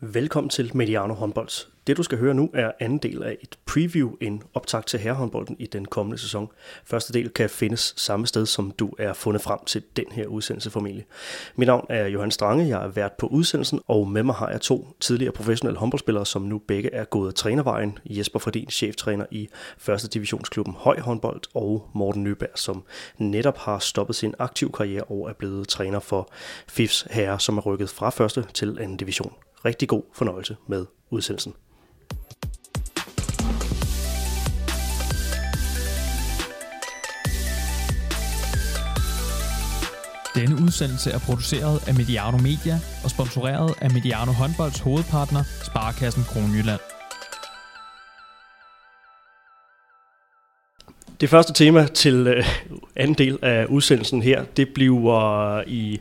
Velkommen til Mediano Håndbolds. Det du skal høre nu er anden del af et preview, en optag til herrehåndbolden i den kommende sæson. Første del kan findes samme sted, som du er fundet frem til den her udsendelse formentlig. Mit navn er Johan Strange, jeg er vært på udsendelsen, og med mig har jeg to tidligere professionelle håndboldspillere, som nu begge er gået trænervejen. Jesper Fordin, cheftræner i første divisionsklubben Høj Håndbold, og Morten Nyberg, som netop har stoppet sin aktive karriere og er blevet træner for FIFs herre, som er rykket fra første til anden division. Rigtig god fornøjelse med udsendelsen. Denne udsendelse er produceret af Mediano Media og sponsoreret af Mediano Håndbolds hovedpartner, Sparkassen Kronjylland. Det første tema til øh, anden del af udsendelsen her, det bliver i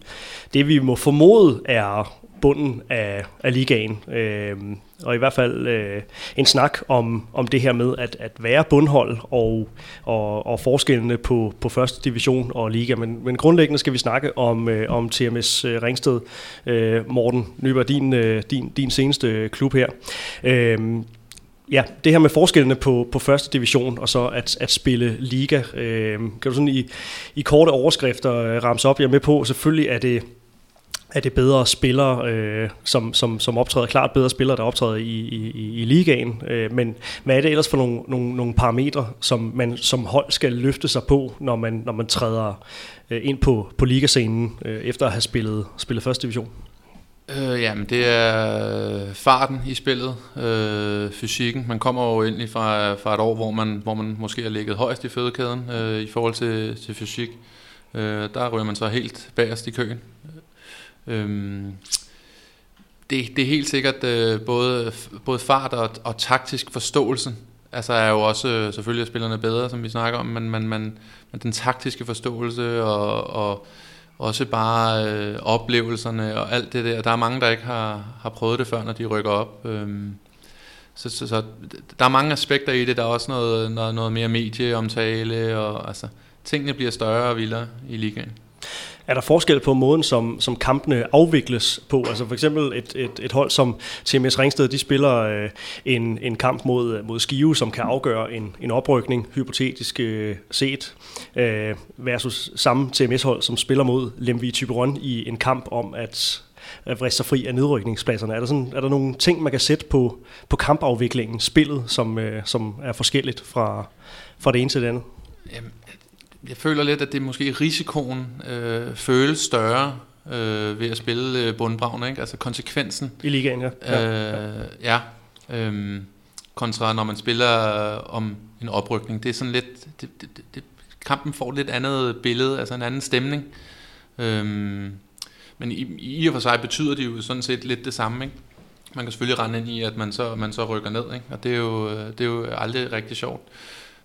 det, vi må formode er bunden af, af ligaen. Øh, og i hvert fald øh, en snak om, om det her med at, at være bundhold og, og, og forskellene på, på første division og liga. Men, men grundlæggende skal vi snakke om, øh, om TMS øh, Ringsted. Øh, Morten Nyberg, din, øh, din, din seneste øh, klub her. Øh, Ja, det her med forskellene på, på første division og så at, at spille liga. Øh, kan du sådan i, i korte overskrifter øh, ramse op? Jeg er med på, selvfølgelig er det, er det bedre spillere, øh, som, som, som optræder, klart bedre spillere, der optræder i, i, i ligaen. Øh, men hvad er det ellers for nogle, nogle, nogle parametre, som man som hold skal løfte sig på, når man, når man træder øh, ind på, på ligascenen, øh, efter at have spillet, spillet første division? Øh, jamen, det er farten i spillet, øh, fysikken. Man kommer jo ind fra, fra et år, hvor man, hvor man måske har ligget højst i fødekæden øh, i forhold til, til fysik. Øh, der ryger man så helt bagerst i køen. Øhm, det, det er helt sikkert øh, både, både fart og, og taktisk forståelse. Altså er jo også øh, selvfølgelig at spillerne bedre, som vi snakker om, men, men, men, men den taktiske forståelse og, og også bare øh, oplevelserne og alt det der. Der er mange, der ikke har, har prøvet det før, når de rykker op. Øhm, så, så, så der er mange aspekter i det. Der er også noget, noget, noget mere medieomtale, og altså, tingene bliver større og vildere i ligaen. Er der forskel på måden, som, som kampene afvikles på? Altså for eksempel et, et, et hold som TMS Ringsted, de spiller øh, en, en kamp mod, mod Skive, som kan afgøre en, en oprykning, hypotetisk øh, set, øh, versus samme TMS-hold, som spiller mod Lemvig Typeron i en kamp om at at vriste sig fri af nedrykningspladserne. Er der, sådan, er der nogle ting, man kan sætte på, på kampafviklingen, spillet, som, øh, som er forskelligt fra, fra det ene til det andet? Jamen, jeg føler lidt, at det måske risikoen øh, føles større øh, ved at spille øh, ikke? Altså konsekvensen. I ligaen, ja. Øh, ja. Øh, kontra når man spiller om en oprykning. Det er sådan lidt, det, det, det, kampen får lidt andet billede, altså en anden stemning. Øh, men i, i og for sig betyder det jo sådan set lidt det samme, ikke? Man kan selvfølgelig rende ind i, at man så, man så rykker ned, ikke? og det er, jo, det er jo aldrig rigtig sjovt.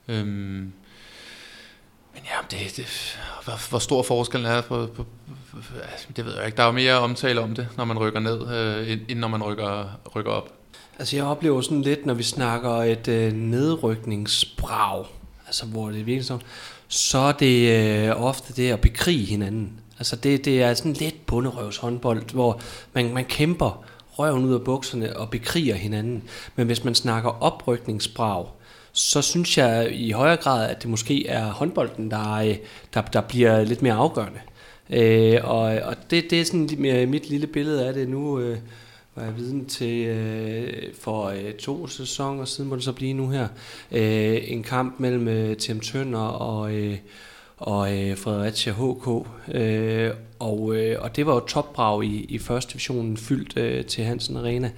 Øh, men ja, det, det, hvor, hvor stor forskellen er på, på, på, det ved jeg ikke. Der er jo mere omtale om det, når man rykker ned, øh, end når man rykker, rykker op. Altså jeg oplever sådan lidt, når vi snakker et øh, nedrykningsbrag, altså hvor det virkelig så, så er det øh, ofte det at bekrige hinanden. Altså det, det er sådan lidt bunderøvs håndbold, hvor man, man kæmper røven ud af bukserne og bekriger hinanden. Men hvis man snakker oprykningsbrag, så synes jeg i højere grad, at det måske er håndbolden, der, øh, der, der bliver lidt mere afgørende. Øh, og og det, det er sådan mit lille billede af det nu. Øh, var jeg viden til øh, for øh, to sæsoner siden, må det så blive nu her. Øh, en kamp mellem øh, Tim Tønder og, øh, og øh, Fredericia HK. Øh, og, øh, og det var jo topbrag i, i første divisionen fyldt øh, til Hansen Arena. Øh,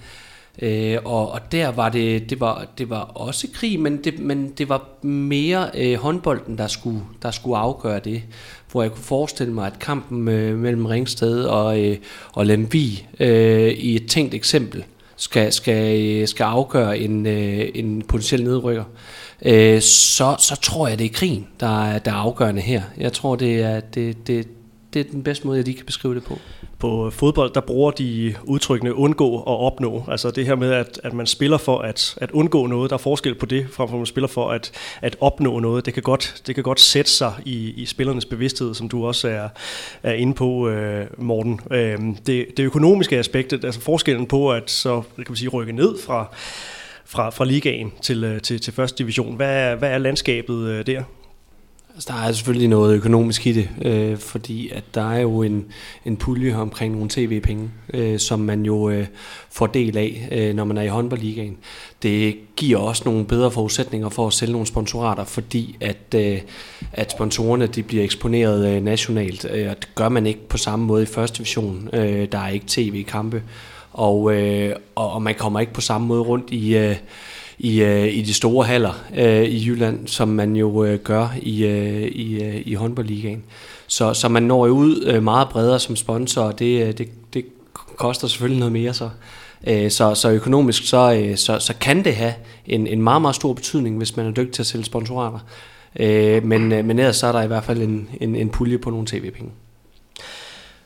Øh, og, og der var det, det var, det var også krig, men det, men det var mere øh, håndbolden, der skulle, der skulle afgøre det. Hvor jeg kunne forestille mig, at kampen øh, mellem Ringsted og, øh, og Lemvi øh, i et tænkt eksempel skal, skal, øh, skal afgøre en, øh, en potentiel nedrykker. Øh, så, så tror jeg, det er krigen, der er, der er afgørende her. Jeg tror, det er, det, det, det er den bedste måde, jeg lige kan beskrive det på. På øh, fodbold, der bruger de udtrykkene undgå og opnå. Altså det her med, at, at man spiller for at, at undgå noget. Der er forskel på det, frem for at man spiller for at, at opnå noget. Det kan godt, det kan godt sætte sig i, i spillernes bevidsthed, som du også er, er inde på, øh, Morten. Øh, det, det økonomiske aspekt, altså forskellen på at så kan man sige, rykke ned fra, fra, fra ligaen til, øh, til, til første division. Hvad er, hvad er landskabet øh, der? Altså, der er selvfølgelig noget økonomisk i det, øh, fordi at der er jo en, en pulje omkring nogle tv-penge, øh, som man jo øh, får del af, øh, når man er i håndboldligaen. Det giver også nogle bedre forudsætninger for at sælge nogle sponsorater, fordi at, øh, at sponsorerne de bliver eksponeret øh, nationalt, øh, og det gør man ikke på samme måde i første division. Øh, der er ikke tv-kampe, og, øh, og, og man kommer ikke på samme måde rundt i... Øh, i, øh, i de store haller øh, i Jylland, som man jo øh, gør i, øh, i, øh, i håndboldligaen. Så, så man når jo ud øh, meget bredere som sponsor, og det, øh, det, det koster selvfølgelig noget mere så. Øh, så, så økonomisk så, øh, så, så kan det have en, en meget, meget stor betydning, hvis man er dygtig til at sælge sponsorater. Øh, men, øh, men ellers så er der i hvert fald en, en, en pulje på nogle tv-penge.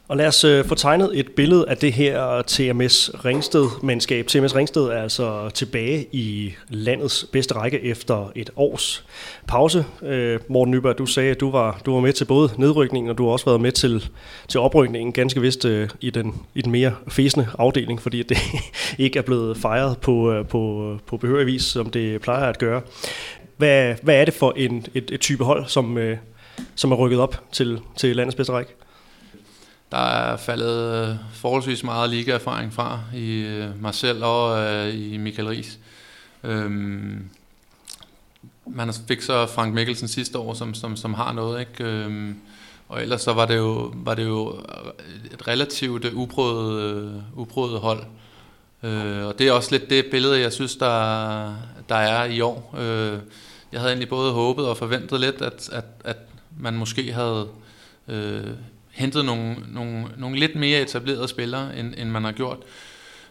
Og lad os øh, få tegnet et billede af det her TMS Ringsted-mandskab. TMS Ringsted er altså tilbage i landets bedste række efter et års pause. Øh, Morten Nyberg, du sagde, at du var, du var med til både nedrykningen, og du har også været med til, til oprykningen, ganske vist øh, i, den, i den mere fæsende afdeling, fordi det ikke er blevet fejret på, øh, på, på behørig vis, som det plejer at gøre. Hvad, hvad er det for en, et, et type hold, som, øh, som er rykket op til, til landets bedste række? Der er faldet øh, forholdsvis meget ligaerfaring fra i øh, mig selv og øh, i Michael Ries. Øhm, man fik så Frank Mikkelsen sidste år, som, som, som har noget, ikke? Øhm, og ellers så var det jo, var det jo et relativt uprøvet, uprøvet hold. Øh, og det er også lidt det billede, jeg synes, der, der er i år. Øh, jeg havde egentlig både håbet og forventet lidt, at, at, at man måske havde øh, hentet nogle, nogle, nogle lidt mere etablerede spillere, end, end man har gjort.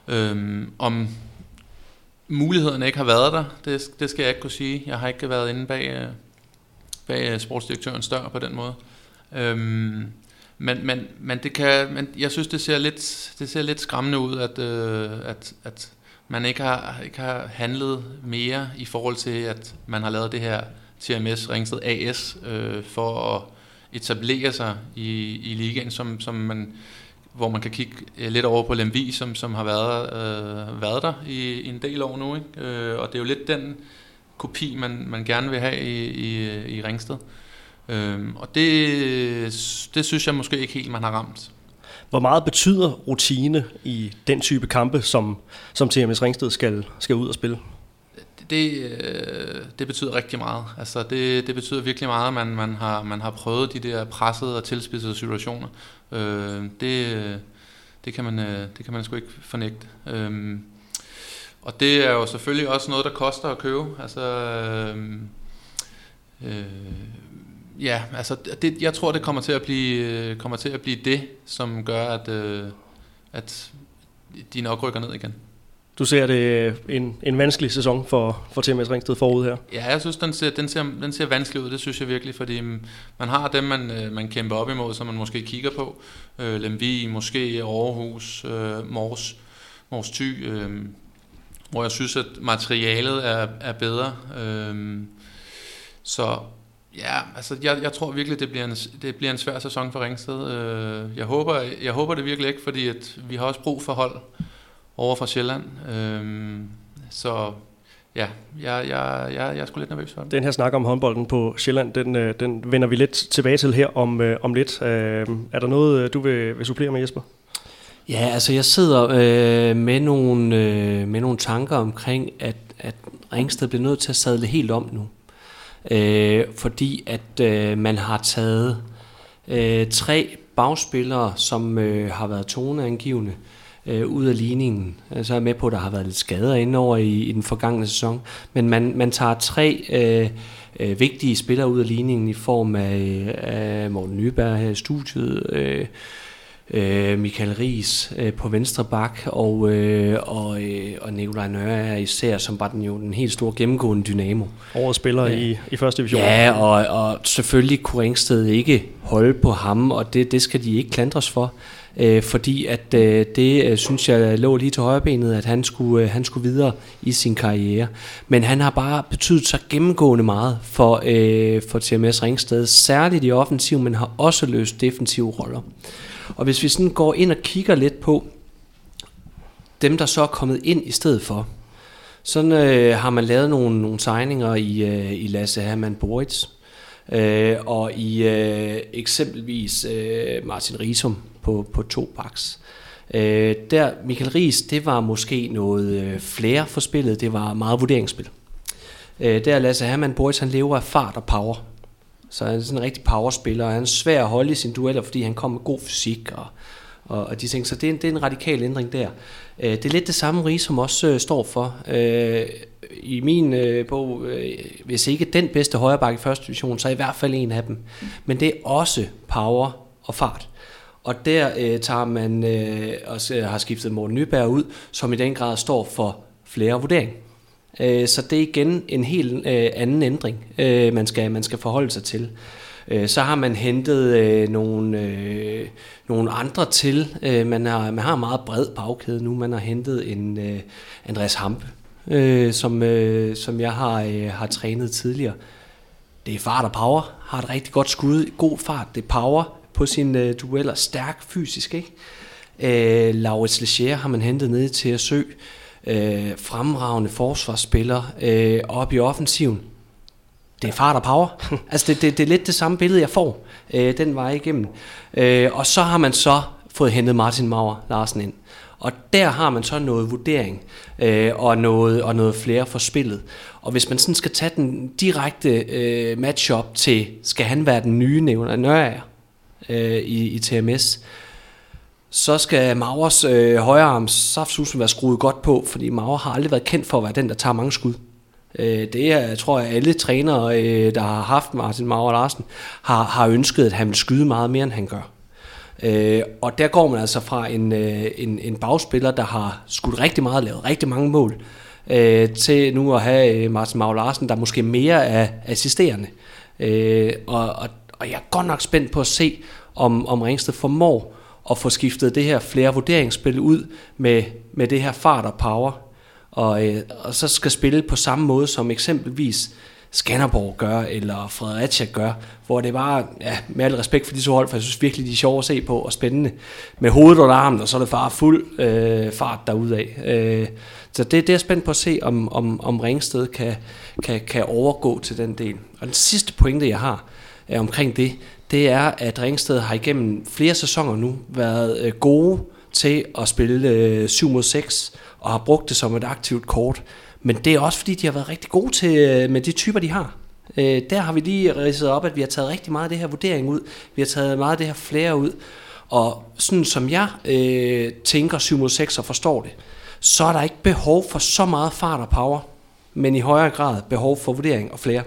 Øhm, om mulighederne ikke har været der, det, det skal jeg ikke kunne sige. Jeg har ikke været inde bag, øh, bag øh, sportsdirektørens dør på den måde. Øhm, men, men, men, det kan, men jeg synes, det ser lidt, det ser lidt skræmmende ud, at, øh, at, at man ikke har, ikke har handlet mere i forhold til, at man har lavet det her TMS Ringsted AS øh, for at etablere sig i, i ligaen, som, som man, hvor man kan kigge øh, lidt over på Lemvi, som, som har været, øh, været der i, i en del år nu. Ikke? Øh, og det er jo lidt den kopi, man, man gerne vil have i, i, i Ringsted. Øh, og det, det synes jeg måske ikke helt, man har ramt. Hvor meget betyder rutine i den type kampe, som, som TMS Ringsted skal, skal ud og spille? Det, øh, det betyder rigtig meget. Altså det, det betyder virkelig meget, at man, man, har, man har prøvet de der pressede og tilspidsede situationer. Øh, det, det, kan man, øh, det kan man sgu ikke fornægte. Øh, og det er jo selvfølgelig også noget, der koster at købe. Altså, øh, øh, ja, altså det, jeg tror, det kommer til at blive, øh, kommer til at blive det, som gør, at, øh, at de nok rykker ned igen. Du ser det øh, en, en vanskelig sæson for, for TMS Ringsted forud her. Ja, jeg synes, den ser, den, ser, den ser vanskelig ud. Det synes jeg virkelig, fordi mm, man har dem, man, øh, man kæmper op imod, som man måske kigger på. Øh, Lemvi, måske Aarhus, øh, Mors, Mors Thy, øh, hvor jeg synes, at materialet er, er bedre. Øh, så ja, altså jeg, jeg tror virkelig, det bliver, en, det bliver en svær sæson for Ringsted. Øh, jeg, håber, jeg håber det virkelig ikke, fordi at vi har også brug for hold over fra Sjælland. Øhm, så ja, jeg, jeg, jeg, jeg er sgu lidt nervøs for det. Den her snak om håndbolden på Sjælland, den, øh, den vender vi lidt tilbage til her om, øh, om lidt. Øh, er der noget, du vil, vil supplere med, Jesper? Ja, altså jeg sidder øh, med, nogle, øh, med nogle tanker omkring, at, at Ringsted bliver nødt til at sadle helt om nu. Øh, fordi at øh, man har taget øh, tre bagspillere, som øh, har været toneangivende, øh, Øh, ud af ligningen. Øh, så er jeg med på, at der har været lidt skader indover i, i den forgangne sæson. Men man, man tager tre øh, øh, vigtige spillere ud af ligningen i form af, øh, af Morten Nyberg her i studiet, øh, øh, Michael Ries øh, på venstre bak, og, øh, og, øh, og Nikolaj Nørre er især, som var den jo den helt store gennemgående dynamo. Årets spiller Ja. i, i første division. Ja, og, og selvfølgelig kunne Ringsted ikke holde på ham, og det, det skal de ikke klandres for. Øh, fordi at øh, det øh, synes jeg lå lige til højrebenet, at han skulle, øh, han skulle videre i sin karriere. Men han har bare betydet så gennemgående meget for, øh, for TMS Ringsted, særligt i offensiv, men har også løst defensive roller. Og hvis vi sådan går ind og kigger lidt på dem, der så er kommet ind i stedet for, sådan øh, har man lavet nogle, nogle tegninger i, øh, i Lasse Hermann Boritz, øh, og i øh, eksempelvis øh, Martin Risum på, på to baks. Øh, der, Michael Ries, det var måske noget øh, flere for spillet, det var meget vurderingsspil. Øh, der Lasse Hermann Boritz, han lever af fart og power. Så han er sådan en rigtig powerspiller, og han er svær at holde i sine dueller, fordi han kommer med god fysik og, og, og de ting. Så det er, en, det er en radikal ændring der. Øh, det er lidt det samme, rige, som også øh, står for. Øh, I min øh, bog, øh, hvis ikke den bedste højreback i første division, så er i hvert fald en af dem. Men det er også power og fart. Og der øh, tager man øh, og øh, har skiftet Morten Nyberg ud, som i den grad står for flere vurderinger. Øh, så det er igen en helt øh, anden ændring, øh, man, skal, man skal forholde sig til. Øh, så har man hentet øh, nogle, øh, nogle andre til. Øh, man, har, man har en meget bred bagkæde nu. Man har hentet en øh, Andreas Hampe, øh, som, øh, som jeg har, øh, har trænet tidligere. Det er fart og power. Har et rigtig godt skud. God fart. Det er power på sine øh, dueller. Stærk fysisk, ikke? Øh, Laurits Leger har man hentet ned til at søge. Øh, fremragende forsvarsspiller øh, op i offensiven. Det er fart og power. altså det, det, det er lidt det samme billede, jeg får øh, den vej igennem. Øh, og så har man så fået hentet Martin Mauer Larsen ind. Og der har man så noget vurdering øh, og, noget, og noget flere for spillet. Og hvis man sådan skal tage den direkte øh, matchup til, skal han være den nye nævner Nørager øh, i, i TMS, så skal Mauers øh, højrearms saftsusen være skruet godt på, fordi Mauer har aldrig været kendt for at være den, der tager mange skud. Øh, det er, jeg tror jeg, alle trænere, øh, der har haft Martin Mauer Larsen, har, har ønsket, at han vil skyde meget mere, end han gør. Øh, og der går man altså fra en, øh, en, en bagspiller, der har skudt rigtig meget, lavet rigtig mange mål, øh, til nu at have øh, Martin Mauer Larsen, der måske mere er assisterende. Øh, og, og, og jeg er godt nok spændt på at se, om, om Ringsted formår at få skiftet det her flere vurderingsspil ud med, med det her fart og power, og, øh, og så skal spille på samme måde som eksempelvis Skanderborg gør, eller Fredericia gør, hvor det bare, ja, med al respekt for de to hold, for jeg synes virkelig, de er sjove at se på, og spændende, med hovedet under armen, og så er det bare fuld øh, fart derudad. Øh, så det, det er jeg spændt på at se, om, om, om Ringsted kan, kan, kan overgå til den del. Og den sidste pointe, jeg har er omkring det, det er, at Ringsted har igennem flere sæsoner nu været øh, gode til at spille øh, 7 mod 6, og har brugt det som et aktivt kort. Men det er også fordi, de har været rigtig gode til øh, med de typer, de har. Øh, der har vi lige ridset op, at vi har taget rigtig meget af det her vurdering ud. Vi har taget meget af det her flere ud. Og sådan som jeg øh, tænker 7 mod 6 og forstår det, så er der ikke behov for så meget fart og power, men i højere grad behov for vurdering og flere.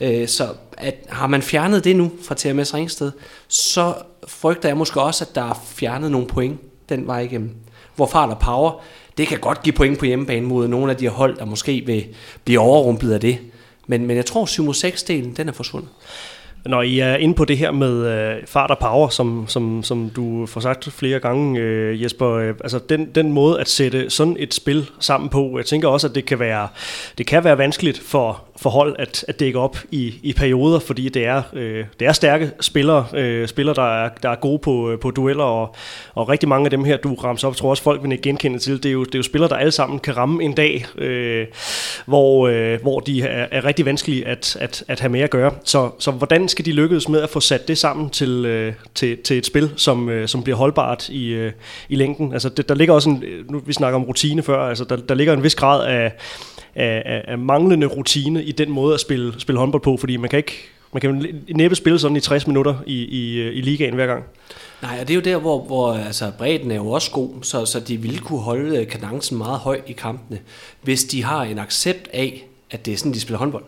Øh, så at, har man fjernet det nu fra TMS Ringsted, så frygter jeg måske også, at der er fjernet nogle point den vej igennem. Hvor fart og power, det kan godt give point på hjemmebane mod nogle af de her hold, der måske vil blive overrumplet af det. Men, men jeg tror, 7-6-delen, den er forsvundet. Når I er inde på det her med øh, fart og power, som, som, som du får sagt flere gange, øh, Jesper, øh, altså den, den måde at sætte sådan et spil sammen på, jeg tænker også, at det kan være, det kan være vanskeligt for, for hold at, at dække op i, i perioder, fordi det er, øh, det er stærke spillere, øh, spillere der er, der er gode på, øh, på dueller, og, og rigtig mange af dem her, du rammer op, tror også folk vil genkende til, det er, jo, det er jo spillere, der alle sammen kan ramme en dag, øh, hvor, øh, hvor de er, er rigtig vanskelige at, at, at have med at gøre. Så, så hvordan skal de lykkes med at få sat det sammen til, øh, til, til et spil, som, øh, som bliver holdbart i, øh, i længden? Altså, det, der ligger også en, nu vi snakker om rutine før, altså der, der ligger en vis grad af, af, af, af manglende rutine i den måde at spille, spille håndbold på, fordi man kan ikke man kan næppe spille sådan i 60 minutter i, i, øh, i ligaen hver gang. Nej, og det er jo der, hvor, hvor altså, bredden er jo også god, så, så de vil kunne holde øh, kadencen meget høj i kampene, hvis de har en accept af, at det er sådan, de spiller håndbold.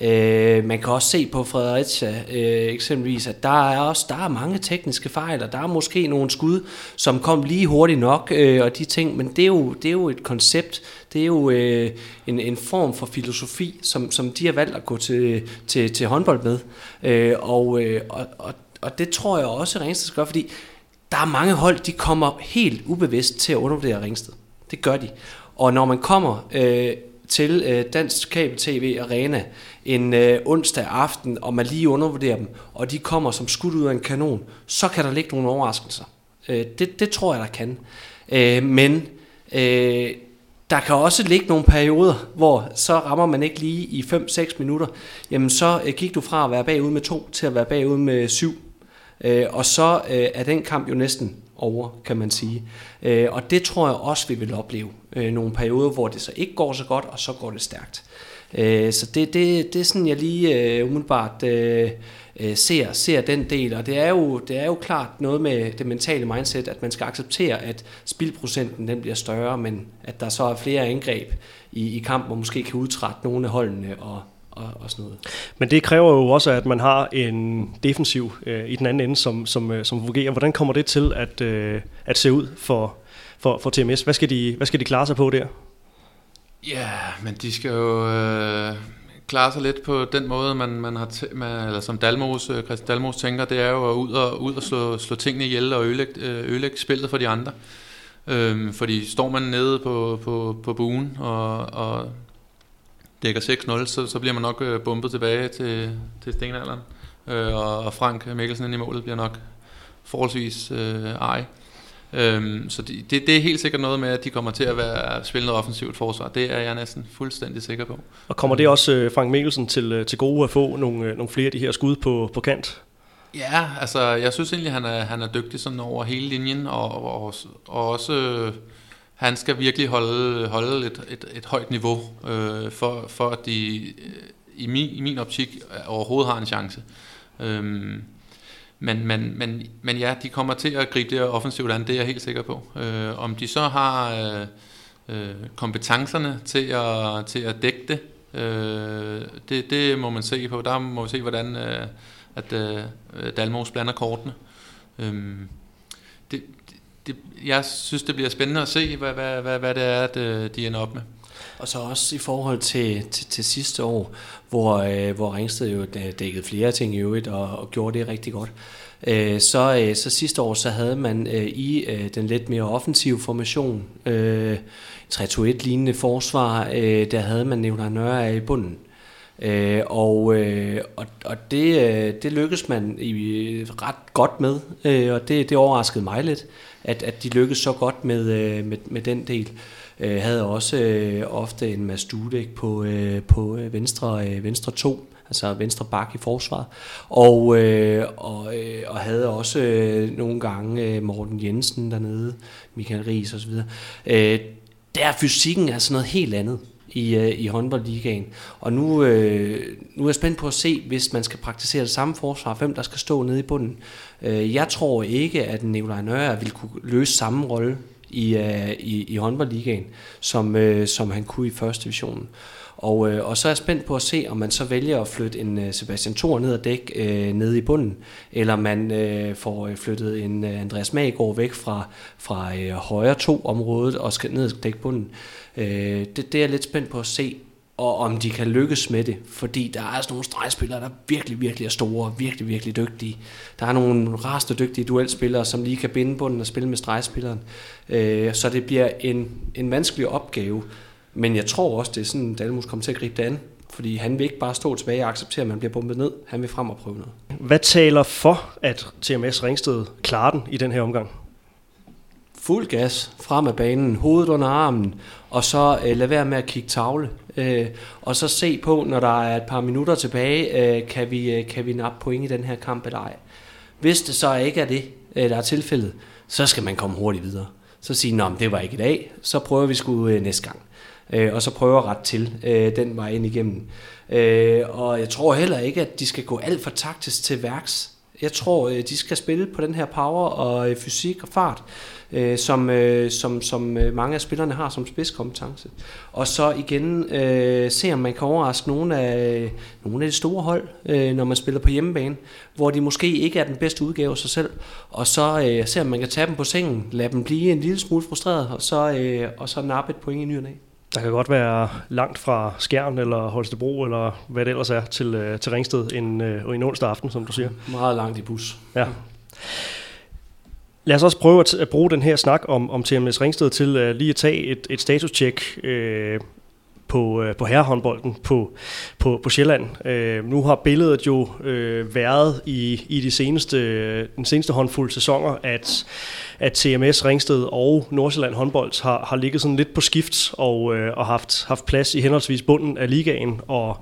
Øh, man kan også se på Fredericia øh, eksempelvis, at der er også der er mange tekniske fejl, og der er måske nogle skud, som kom lige hurtigt nok, øh, og de ting, men det er jo, det er jo et koncept, det er jo øh, en, en form for filosofi, som, som de har valgt at gå til, til, til håndbold med. Øh, og, øh, og, og, og det tror jeg også, Ringsted skal gøre, fordi der er mange hold, de kommer helt ubevidst til at undervurdere Ringsted. Det gør de. Og når man kommer øh, til øh, Dansk Kabel TV Arena en øh, onsdag aften, og man lige undervurderer dem, og de kommer som skudt ud af en kanon, så kan der ligge nogle overraskelser. Øh, det, det tror jeg, der kan. Øh, men øh, der kan også ligge nogle perioder, hvor så rammer man ikke lige i 5-6 minutter. Jamen så øh, gik du fra at være bagud med 2 til at være bagud med 7. Øh, og så øh, er den kamp jo næsten over, kan man sige. Øh, og det tror jeg også, vi vil opleve. Øh, nogle perioder, hvor det så ikke går så godt, og så går det stærkt. Øh, så det, det, det er sådan, jeg lige øh, umiddelbart øh, øh ser, ser den del. Og det er, jo, det er jo klart noget med det mentale mindset, at man skal acceptere, at spildprocenten den bliver større, men at der så er flere angreb i, i kamp, hvor måske kan udtrætte nogle af holdene og, og, og sådan noget. Men det kræver jo også, at man har en defensiv øh, i den anden ende, som, som, øh, som fungerer. Hvordan kommer det til at, øh, at se ud for, for, for TMS? Hvad skal, de, hvad skal de klare sig på der? Ja, men de skal jo øh, klare sig lidt på den måde, man, man har t- man, eller som Dalmos, øh, Christian Dalmos tænker, det er jo at ud og, ud og slå, slå tingene ihjel og ødelægge, øh, ødelægge spillet for de andre. Øhm, fordi står man nede på, på, på buen og, og dækker 6-0, så, så bliver man nok øh, bumpet tilbage til, til stenalderen. Øh, og, og Frank Mikkelsen ind i målet bliver nok forholdsvis øh, ej. Øhm, så det, det, det er helt sikkert noget med, at de kommer til at være spille noget offensivt forsvar. Det er jeg næsten fuldstændig sikker på. Og kommer det også øh, Frank Mikkelsen til, øh, til gode at få nogle, øh, nogle flere af de her skud på, på kant? Ja, altså jeg synes egentlig, han er, han er dygtig sådan over hele linjen, og, og, og også øh, han skal virkelig holde, holde et, et, et højt niveau, øh, for, for at de øh, i, min, i min optik øh, overhovedet har en chance. Øhm, men, men, men, men ja, de kommer til at gribe det offensivt an, det er jeg helt sikker på. Øh, om de så har øh, øh, kompetencerne til at, til at dække det, øh, det, det må man se på. Der må vi se, hvordan øh, at, øh, Dalmos blander kortene. Øh, det, jeg synes, det bliver spændende at se, hvad, hvad, hvad, hvad det er, at øh, de ender op med. Og så også i forhold til, til, til sidste år, hvor, øh, hvor Ringsted jo dækkede flere ting i øvrigt og, og gjorde det rigtig godt. Øh, så, øh, så sidste år så havde man øh, i øh, den lidt mere offensive formation, øh, 3-2-1-lignende forsvar, øh, der havde man Nævner Nørre i bunden. Øh, og, øh, og, og det, øh, det lykkedes man i, øh, ret godt med, øh, og det, det overraskede mig lidt, at, at de lykkedes så godt med, øh, med, med den del. Øh, havde også øh, ofte en Mads Dudek på, øh, på øh, venstre, øh, venstre 2, altså venstre bak i forsvaret. Og, øh, og, øh, og havde også øh, nogle gange øh, Morten Jensen dernede, Michael Ries osv. Øh, der er fysikken altså noget helt andet i, øh, i håndboldligaen. Og nu, øh, nu er jeg spændt på at se, hvis man skal praktisere det samme forsvar, hvem der skal stå nede i bunden. Øh, jeg tror ikke, at Nikolaj Nørre vil kunne løse samme rolle i, øh, i, i håndboldligaen, som, øh, som han kunne i første divisionen. Og, øh, og så er jeg spændt på at se, om man så vælger at flytte en øh, Sebastian Thor ned og dæk øh, ned i bunden, eller man øh, får øh, flyttet en øh, Andreas Magård væk fra, fra øh, højre to området og skal ned og dække bunden. Øh, det, det er jeg lidt spændt på at se, og om de kan lykkes med det, fordi der er altså nogle stregspillere, der virkelig, virkelig er store, virkelig, virkelig dygtige. Der er nogle raste dygtige duelspillere, som lige kan binde bunden og spille med stregspilleren. Øh, så det bliver en, en vanskelig opgave, men jeg tror også, det er sådan, Dalmus kommer til at gribe det an, fordi han vil ikke bare stå tilbage og acceptere, at man bliver bombet ned. Han vil frem og prøve noget. Hvad taler for, at TMS Ringsted klarer den i den her omgang? Fuld gas frem af banen, hovedet under armen, og så øh, lade være med at kigge tavle. Øh, og så se på, når der er et par minutter tilbage, øh, kan, vi, øh, kan vi nappe point i den her kamp eller ej. Hvis det så ikke er det, øh, der er tilfældet, så skal man komme hurtigt videre. Så sige, at det var ikke i dag, så prøver vi sgu øh, næste gang. Øh, og så prøver ret til øh, den vej ind igennem. Øh, og jeg tror heller ikke, at de skal gå alt for taktisk til værks jeg tror, øh, de skal spille på den her power og øh, fysik og fart, øh, som, øh, som, som øh, mange af spillerne har som spidskompetence. Og så igen øh, se, om man kan overraske nogle af, nogle af de store hold, øh, når man spiller på hjemmebane, hvor de måske ikke er den bedste udgave af sig selv. Og så øh, se, om man kan tage dem på sengen, lade dem blive en lille smule frustreret, og så, øh, og så nappe et point i ny af. Der kan godt være langt fra Skjern eller Holstebro, eller hvad det ellers er, til, øh, til Ringsted en, øh, en onsdag aften, som du siger. Meget langt i bus. Ja. Lad os også prøve at, at bruge den her snak om, om TMS Ringsted til uh, lige at tage et, et status-check øh, på, øh, på herrehåndbolden på, på, på Sjælland. Øh, nu har billedet jo øh, været i, i de seneste, den seneste håndfulde sæsoner, at, at TMS Ringsted og Nordsjælland håndbold har, har ligget sådan lidt på skift og, øh, og haft, haft plads i henholdsvis bunden af ligaen og,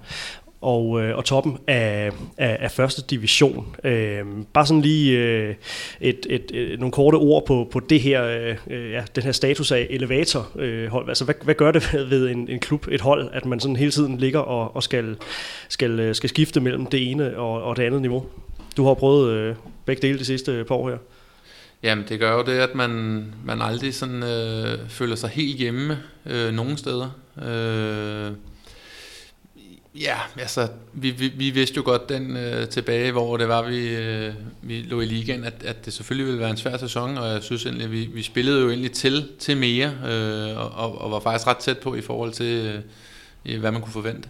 og, øh, og toppen af, af, af første division. Øh, bare sådan lige øh, et, et, et, nogle korte ord på, på det her, øh, ja, den her status af elevator øh, hold. Altså, hvad, hvad gør det ved en, en klub, et hold, at man sådan hele tiden ligger og, og skal, skal, øh, skal skifte mellem det ene og, og det andet niveau? Du har prøvet øh, begge dele de sidste øh, par år her. Jamen, det gør jo det, at man, man aldrig sådan, øh, føler sig helt hjemme øh, nogen steder. Øh, Ja, altså, vi, vi, vi vidste jo godt den øh, tilbage, hvor det var, vi, øh, vi lå i ligaen, at, at det selvfølgelig ville være en svær sæson, og jeg synes egentlig, at vi, vi spillede jo egentlig til, til mere, øh, og, og var faktisk ret tæt på i forhold til, øh, hvad man kunne forvente.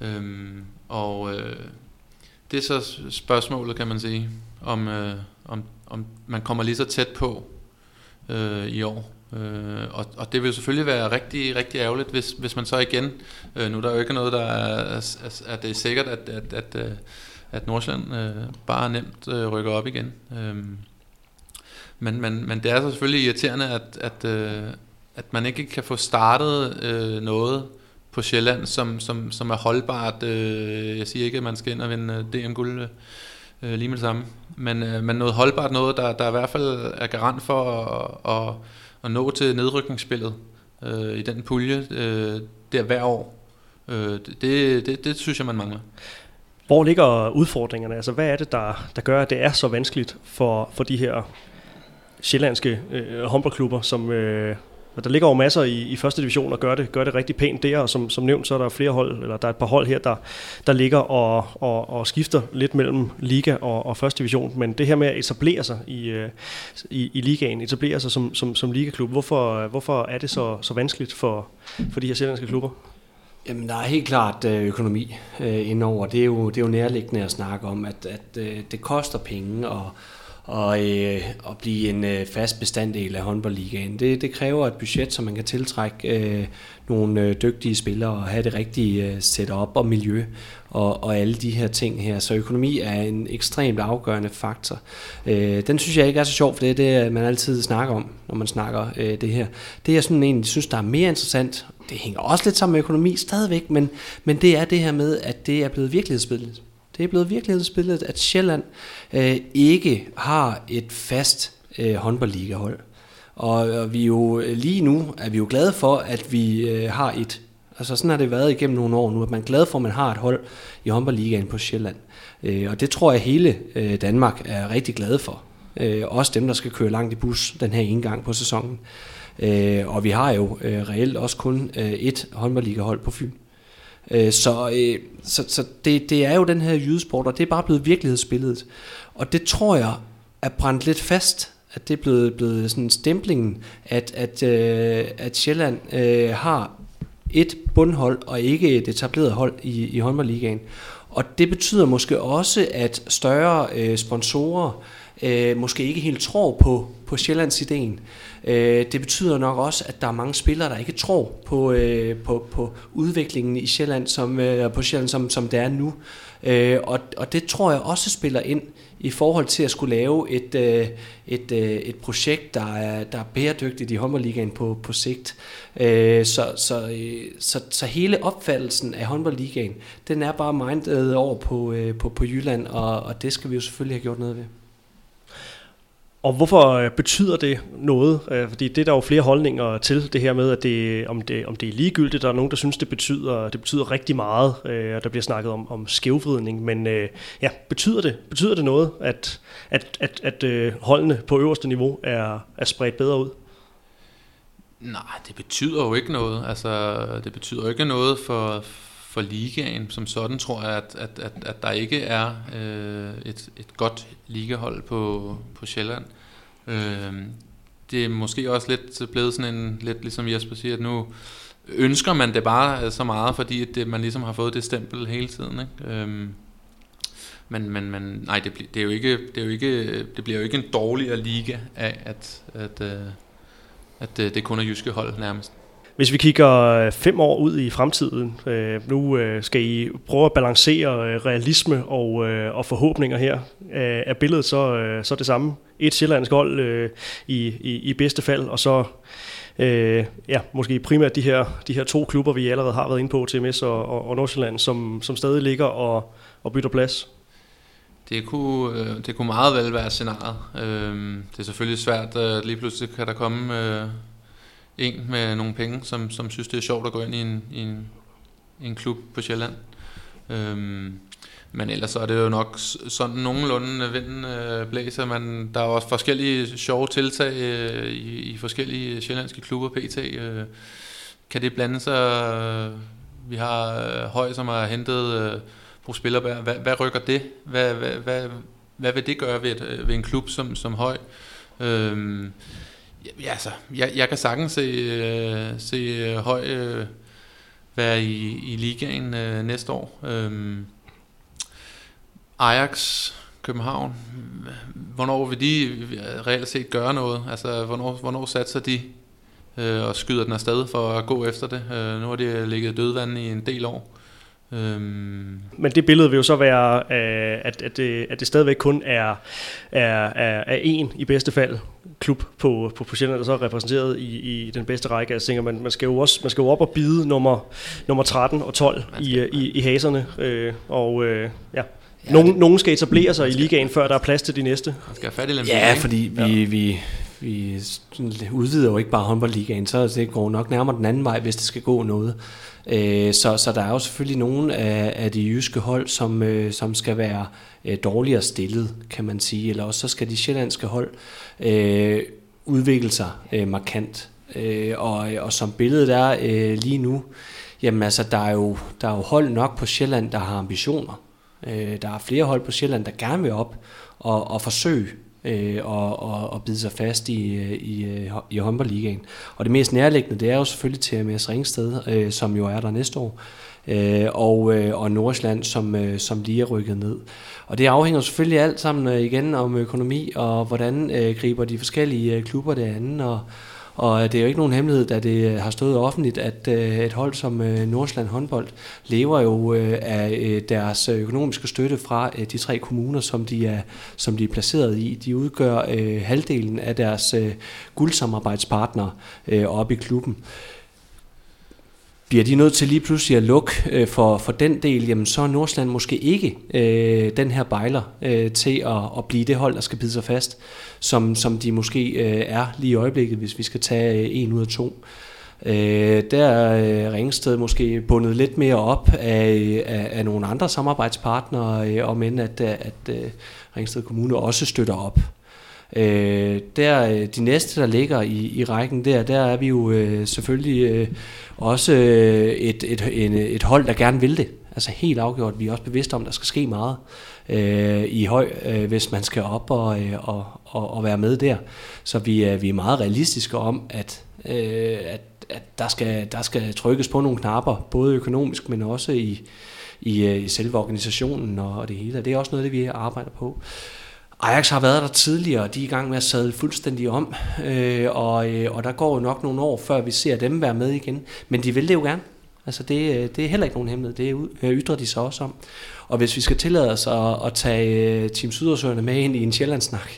Øhm, og øh, det er så spørgsmålet, kan man sige, om, øh, om, om man kommer lige så tæt på øh, i år. Øh, og, og det vil selvfølgelig være rigtig, rigtig ærgerligt, hvis, hvis man så igen, øh, nu er der jo ikke noget, der er, er, er det er sikkert, at, at, at, øh, at Nordsjælland øh, bare nemt øh, rykker op igen. Øh, men, men, men det er så selvfølgelig irriterende, at, at, øh, at man ikke kan få startet øh, noget på Sjælland, som, som, som er holdbart. Øh, jeg siger ikke, at man skal ind og vinde øh, DM-guld øh, øh, lige med det samme, men, øh, men noget holdbart, noget, der, der i hvert fald er garant for at, at at nå til nedrykningsspillet øh, i den pulje øh, der hver år. Øh, det, det, det synes jeg, man mangler. Hvor ligger udfordringerne? Altså, hvad er det, der, der gør, at det er så vanskeligt for, for de her sjællandske øh, håndboldklubber, som, øh, der ligger jo masser i, i første division og gør det, gør det rigtig pænt der, og som, som nævnt, så er der flere hold, eller der er et par hold her, der, der ligger og, og, og skifter lidt mellem liga og, og første division, men det her med at etablere sig i, øh, i, i ligaen, etablere sig som, som, som ligaklub, hvorfor, hvorfor er det så, så vanskeligt for, for de her sjællandske klubber? Jamen, der er helt klart øh, økonomi øh, indover. Det er, jo, det er jo nærliggende at snakke om, at, at øh, det koster penge, og, og, øh, at blive en øh, fast bestanddel af håndboldligaen. Det, det kræver et budget, så man kan tiltrække øh, nogle øh, dygtige spillere og have det rigtige øh, setup og miljø og, og alle de her ting her. Så økonomi er en ekstremt afgørende faktor. Øh, den synes jeg ikke er så sjov, for det er det, øh, man altid snakker om, når man snakker øh, det her. Det jeg sådan egentlig synes, der er mere interessant, det hænger også lidt sammen med økonomi stadigvæk, men, men det er det her med, at det er blevet virkelighedsbilledet. Det er blevet virkelighedsbilledet, at Sjælland øh, ikke har et fast øh, håndboldligahold. Og, og vi jo øh, lige nu er vi jo glade for, at vi øh, har et. Altså sådan har det været igennem nogle år nu, at man er glad for, at man har et hold i håndboldligaen på Sjælland. Øh, og det tror jeg hele øh, Danmark er rigtig glade for. Øh, også dem, der skal køre langt i bus den her ene gang på sæsonen. Øh, og vi har jo øh, reelt også kun øh, et håndboldligahold på Fyn. Øh, så øh, så, så det, det er jo den her jydesport, og det er bare blevet virkelighedsbilledet. Og det tror jeg er brændt lidt fast, at det er blevet, blevet sådan stemplingen, at, at, øh, at Sjælland øh, har et bundhold og ikke et etableret hold i, i håndboldligaen. Og det betyder måske også, at større øh, sponsorer øh, måske ikke helt tror på, på Sjællands ideen. Øh, det betyder nok også, at der er mange spillere, der ikke tror på, øh, på, på udviklingen i Sjælland, som, øh, på Sjælland, som, som det er nu. Øh, og, og det tror jeg også spiller ind i forhold til at skulle lave et, øh, et, øh, et projekt, der er, der er bæredygtigt i håndboldligaen på, på sigt. Øh, så, så, øh, så, så hele opfattelsen af håndboldligaen, den er bare mindet over på, øh, på, på Jylland, og, og det skal vi jo selvfølgelig have gjort noget ved. Og hvorfor øh, betyder det noget? Øh, fordi det er der jo flere holdninger til det her med, at det, om, det, om det er ligegyldigt. Der er nogen, der synes, det betyder, det betyder rigtig meget. Øh, og der bliver snakket om, om skævvridning. Men ja, betyder det, betyder det noget, at, at, at, at holdene på øverste niveau er, er spredt bedre ud? Nej, det betyder jo ikke noget. Altså, det betyder ikke noget for, for ligaen som sådan, tror jeg, at, at, at, at der ikke er øh, et, et godt ligahold på, på Sjælland. Øh, det er måske også lidt blevet sådan en, lidt ligesom Jesper siger, at nu ønsker man det bare øh, så meget, fordi det, man ligesom har fået det stempel hele tiden. Ikke? Øh, men, men, men nej, det, det, er jo ikke, det, er jo ikke, det bliver jo ikke en dårligere liga af, at, at, øh, at, at det kun er jyske hold nærmest. Hvis vi kigger øh, fem år ud i fremtiden, øh, nu øh, skal I prøve at balancere øh, realisme og, øh, og forhåbninger her. Øh, er billedet så, øh, så det samme? Et sjællandsk hold øh, i, i, i bedste fald, og så øh, ja, måske primært de her, de her to klubber, vi allerede har været inde på, TMS og, og, og Nordsjælland, som, som stadig ligger og, og bytter plads. Det kunne, øh, det kunne meget vel være scenariet. Øh, det er selvfølgelig svært, at lige pludselig kan der komme øh, en med nogle penge, som, som synes, det er sjovt at gå ind i en, i en, i en klub på Sjælland. Øhm, men ellers så er det jo nok sådan nogenlunde vinden øh, blæser. Man, der er også forskellige sjove tiltag øh, i, i forskellige sjællandske klubber pt. Øh, kan det blande sig? Vi har øh, Høj, som har hentet øh, Bro Spillerberg. Hvad, hvad rykker det? Hvad, hvad, hvad, hvad vil det gøre ved, et, øh, ved en klub som, som Høj? Øh, Ja, altså, jeg, jeg kan sagtens se, øh, se øh, høj øh, være i, i ligaen øh, næste år. Øh, Ajax, København, hvornår vil de øh, reelt set gøre noget? Altså, hvornår, hvornår satser de øh, og skyder den afsted for at gå efter det? Øh, nu har de ligget dødvand i en del år. Øhm. Men det billede vil jo så være, øh, at, at, det, at det stadigvæk kun er, er, er, er en i bedste fald klub på, på Sjælland, der så er repræsenteret i, i den bedste række. Jeg tænker, man, man, skal jo også man skal jo op og bide nummer, nummer 13 og 12 i, i, i haserne. Øh, og øh, ja. Ja, nogen, det, nogen skal etablere sig i ligaen, før der er plads til de næste. Man skal have fat i Ja, fordi vi, ja. vi, vi udvider jo ikke bare håndboldligaen, så det går nok nærmere den anden vej, hvis det skal gå noget. Øh, så, så der er jo selvfølgelig nogle af, af de jyske hold, som, øh, som skal være øh, dårligere stillet, kan man sige. Eller også så skal de sjællandske hold øh, udvikle sig øh, markant. Øh, og, og som billedet er øh, lige nu, jamen altså, der er, jo, der er jo hold nok på Sjælland, der har ambitioner. Øh, der er flere hold på Sjælland, der gerne vil op og, og forsøge øh, og, og, og bide sig fast i, øh, i, øh, i håndboldligaen. Og det mest nærliggende, det er jo selvfølgelig TMS Ringsted, øh, som jo er der næste år, øh, og, øh, og Nordsjælland, som, øh, som lige er rykket ned. Og det afhænger selvfølgelig alt sammen øh, igen om økonomi, og hvordan øh, griber de forskellige øh, klubber det an, og, og øh, det er jo ikke nogen hemmelighed, da det øh, har stået offentligt, at øh, et hold som Nordsland Nordsjælland håndbold lever jo af deres økonomiske støtte fra de tre kommuner, som de er, som de er placeret i. De udgør halvdelen af deres guldsamarbejdspartnere oppe i klubben bliver de nødt til lige pludselig at lukke øh, for, for den del, jamen så er Nordsjælland måske ikke øh, den her bejler øh, til at, at blive det hold, der skal bide sig fast, som, som de måske øh, er lige i øjeblikket, hvis vi skal tage øh, en ud af to. Øh, der er øh, Ringsted måske bundet lidt mere op af, af, af nogle andre samarbejdspartnere, øh, om end at, at, at øh, Ringsted Kommune også støtter op. Øh, der, øh, de næste, der ligger i, i rækken der, der er vi jo øh, selvfølgelig øh, også øh, et, et, en, et hold, der gerne vil det. Altså helt afgjort, vi er også bevidste om, at der skal ske meget øh, i høj, øh, hvis man skal op og, øh, og, og, og være med der. Så vi er, vi er meget realistiske om, at, øh, at, at der, skal, der skal trykkes på nogle knapper, både økonomisk, men også i, i, øh, i selve organisationen og det hele. Det er også noget, det vi arbejder på. Ajax har været der tidligere, de er i gang med at sadle fuldstændig om, øh, og, øh, og der går jo nok nogle år, før vi ser dem være med igen. Men de vil det jo gerne. Altså det, øh, det er heller ikke nogen hemmelighed, det øh, ytrer de sig også om. Og hvis vi skal tillade os at, at tage øh, Team Sydersøerne med ind i en Sjællandssnak,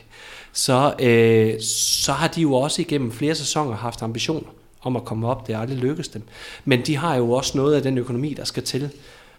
så, øh, så har de jo også igennem flere sæsoner haft ambitioner om at komme op. Det har aldrig lykkedes dem. Men de har jo også noget af den økonomi, der skal til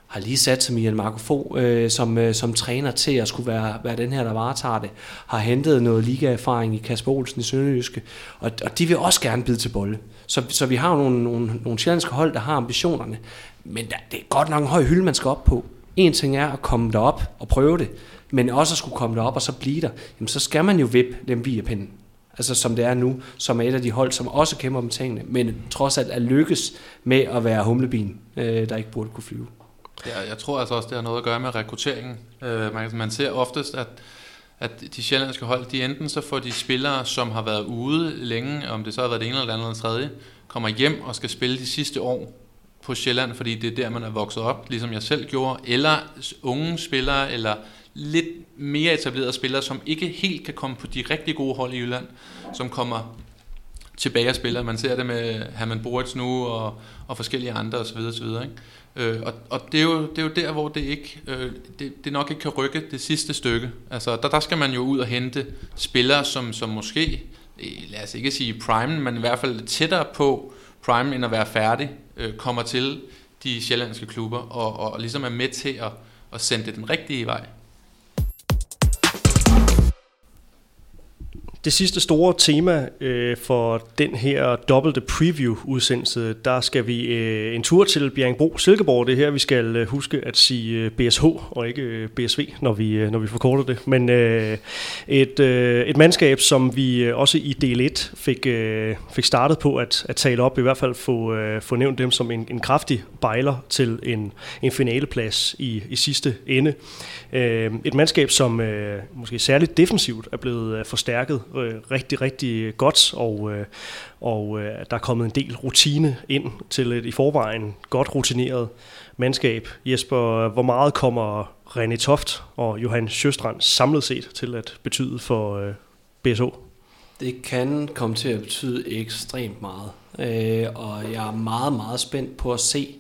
har lige sat som Ian Marco Fo øh, som, øh, som træner til at skulle være, være den her, der varetager det. Har hentet noget ligaerfaring i Kasper Olsen i Sønderjyske, og, og de vil også gerne bide til bolle. Så, så vi har nogle, nogle, nogle sjællandske hold, der har ambitionerne, men der, det er godt nok en høj hylde, man skal op på. En ting er at komme derop og prøve det, men også at skulle komme derop og så blive der, jamen så skal man jo vippe dem via pinden. Altså som det er nu, som er et af de hold, som også kæmper om tingene, men trods alt er lykkes med at være humlebien, øh, der ikke burde kunne flyve. Ja, jeg tror altså også, det har noget at gøre med rekrutteringen. Øh, man, man ser oftest, at, at de sjællandske hold, de enten så får de spillere, som har været ude længe, om det så har været det ene eller andet eller tredje, kommer hjem og skal spille de sidste år på Sjælland, fordi det er der, man er vokset op, ligesom jeg selv gjorde, eller unge spillere, eller lidt mere etablerede spillere, som ikke helt kan komme på de rigtig gode hold i Jylland, som kommer tilbage og spiller. Man ser det med Herman Boritz nu og, og forskellige andre osv. osv. Ikke? Øh, og og det, er jo, det er jo der, hvor det ikke øh, det, det nok ikke kan rykke det sidste stykke. Altså, der, der skal man jo ud og hente spillere, som, som måske, øh, lad os ikke sige prime, men i hvert fald tættere på prime end at være færdig, øh, kommer til de sjællandske klubber og, og, og ligesom er med til at, at sende det den rigtige vej. Det sidste store tema øh, for den her dobbelte preview-udsendelse, der skal vi øh, en tur til Bjerringbro Silkeborg. Det er her, vi skal øh, huske at sige øh, BSH og ikke øh, BSV, når vi, øh, når vi forkorter det. Men øh, et, øh, et mandskab, som vi øh, også i del 1 fik, øh, fik startet på at, at tale op, i hvert fald få, øh, få nævnt dem som en, en kraftig bejler til en, en finaleplads i, i sidste ende. Øh, et mandskab, som øh, måske særligt defensivt er blevet øh, forstærket øh, rigtig, rigtig godt, og, øh, og øh, der er kommet en del rutine ind til et i forvejen godt rutineret mandskab. Jesper, hvor meget kommer René Toft og Johan Sjøstrand samlet set til at betyde for øh, BSO? Det kan komme til at betyde ekstremt meget, øh, og jeg er meget, meget spændt på at se,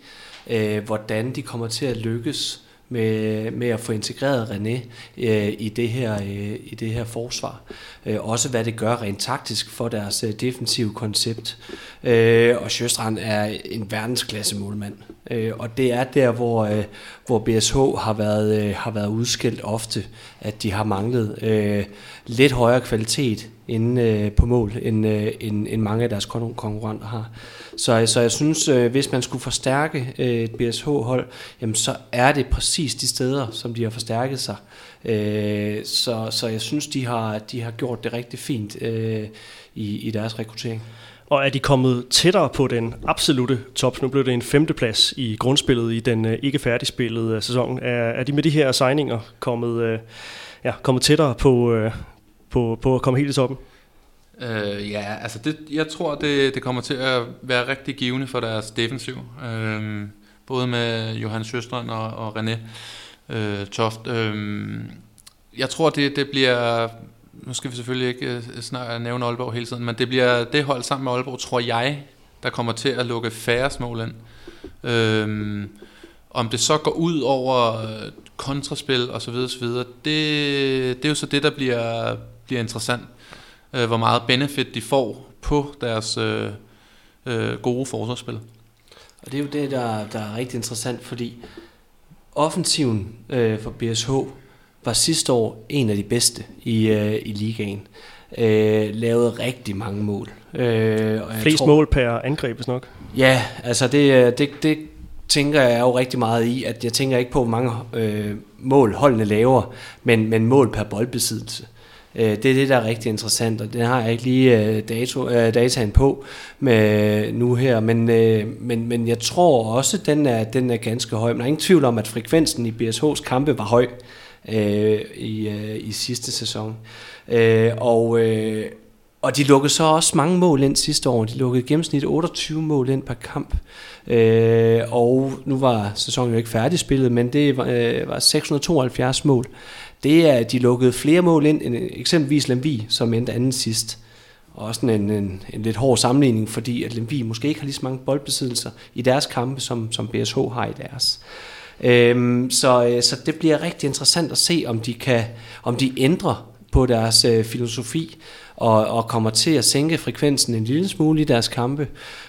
øh, hvordan de kommer til at lykkes med, med at få integreret René øh, i, det her, øh, i det her forsvar. Øh, også hvad det gør rent taktisk for deres øh, defensive koncept. Øh, og Sjøstrand er en verdensklasse målmand. Øh, og det er der, hvor, øh, hvor BSH har været, øh, har været udskilt ofte, at de har manglet øh, lidt højere kvalitet inde øh, på mål, end, øh, end, end mange af deres konkurrenter har. Så, så jeg synes, øh, hvis man skulle forstærke øh, et BSH-hold, jamen så er det præcis de steder, som de har forstærket sig. Øh, så, så jeg synes, de har, de har gjort det rigtig fint øh, i, i deres rekruttering. Og er de kommet tættere på den absolute top? Nu blev det en femteplads i grundspillet i den øh, ikke færdigspillede øh, sæson. Er, er de med de her signinger kommet, øh, ja, kommet tættere på, øh, på, på at komme helt i toppen? Øh, ja, altså det, jeg tror, det, det kommer til at være rigtig givende for deres defensiv. Øh, både med Johan Søstrand og, og René øh, Toft. Øh, jeg tror, det, det bliver... Nu skal vi selvfølgelig ikke øh, snart nævne Aalborg hele tiden, men det bliver det hold sammen med Aalborg, tror jeg, der kommer til at lukke færre mål ind. Øhm, om det så går ud over øh, kontraspil og så videre, så videre, det, det er jo så det, der bliver, bliver interessant øh, hvor meget benefit de får på deres øh, øh, gode forsvarsspil. Og det er jo det, der, der er rigtig interessant, fordi offensiven øh, for BSH var sidste år en af de bedste i, øh, i ligaen. Øh, lavede rigtig mange mål. Øh, og Flest tror, mål per angreb, nok. Ja, altså det, øh, det, det tænker jeg jo rigtig meget i, at jeg tænker ikke på, hvor mange øh, mål holdene laver, men, men mål per boldbesiddelse. Øh, det er det, der er rigtig interessant, og det har jeg ikke lige øh, dato, øh, dataen på med nu her, men, øh, men, men jeg tror også, at den er, den er ganske høj. Men der er ingen tvivl om, at frekvensen i BSH's kampe var høj øh, i, øh, i sidste sæson. Øh, og, øh, og de lukkede så også mange mål ind sidste år. De lukkede gennemsnit 28 mål ind per kamp. Øh, og nu var sæsonen jo ikke færdigspillet, men det var, øh, var 672 mål det er, at de lukkede flere mål ind, end eksempelvis Lemvi, som endte anden sidst. Og også en, en, en lidt hård sammenligning, fordi at Lemvi måske ikke har lige så mange boldbesiddelser i deres kampe, som, som BSH har i deres. Øhm, så, øh, så det bliver rigtig interessant at se, om de kan, om de ændrer på deres øh, filosofi, og, og kommer til at sænke frekvensen en lille smule i deres kampe.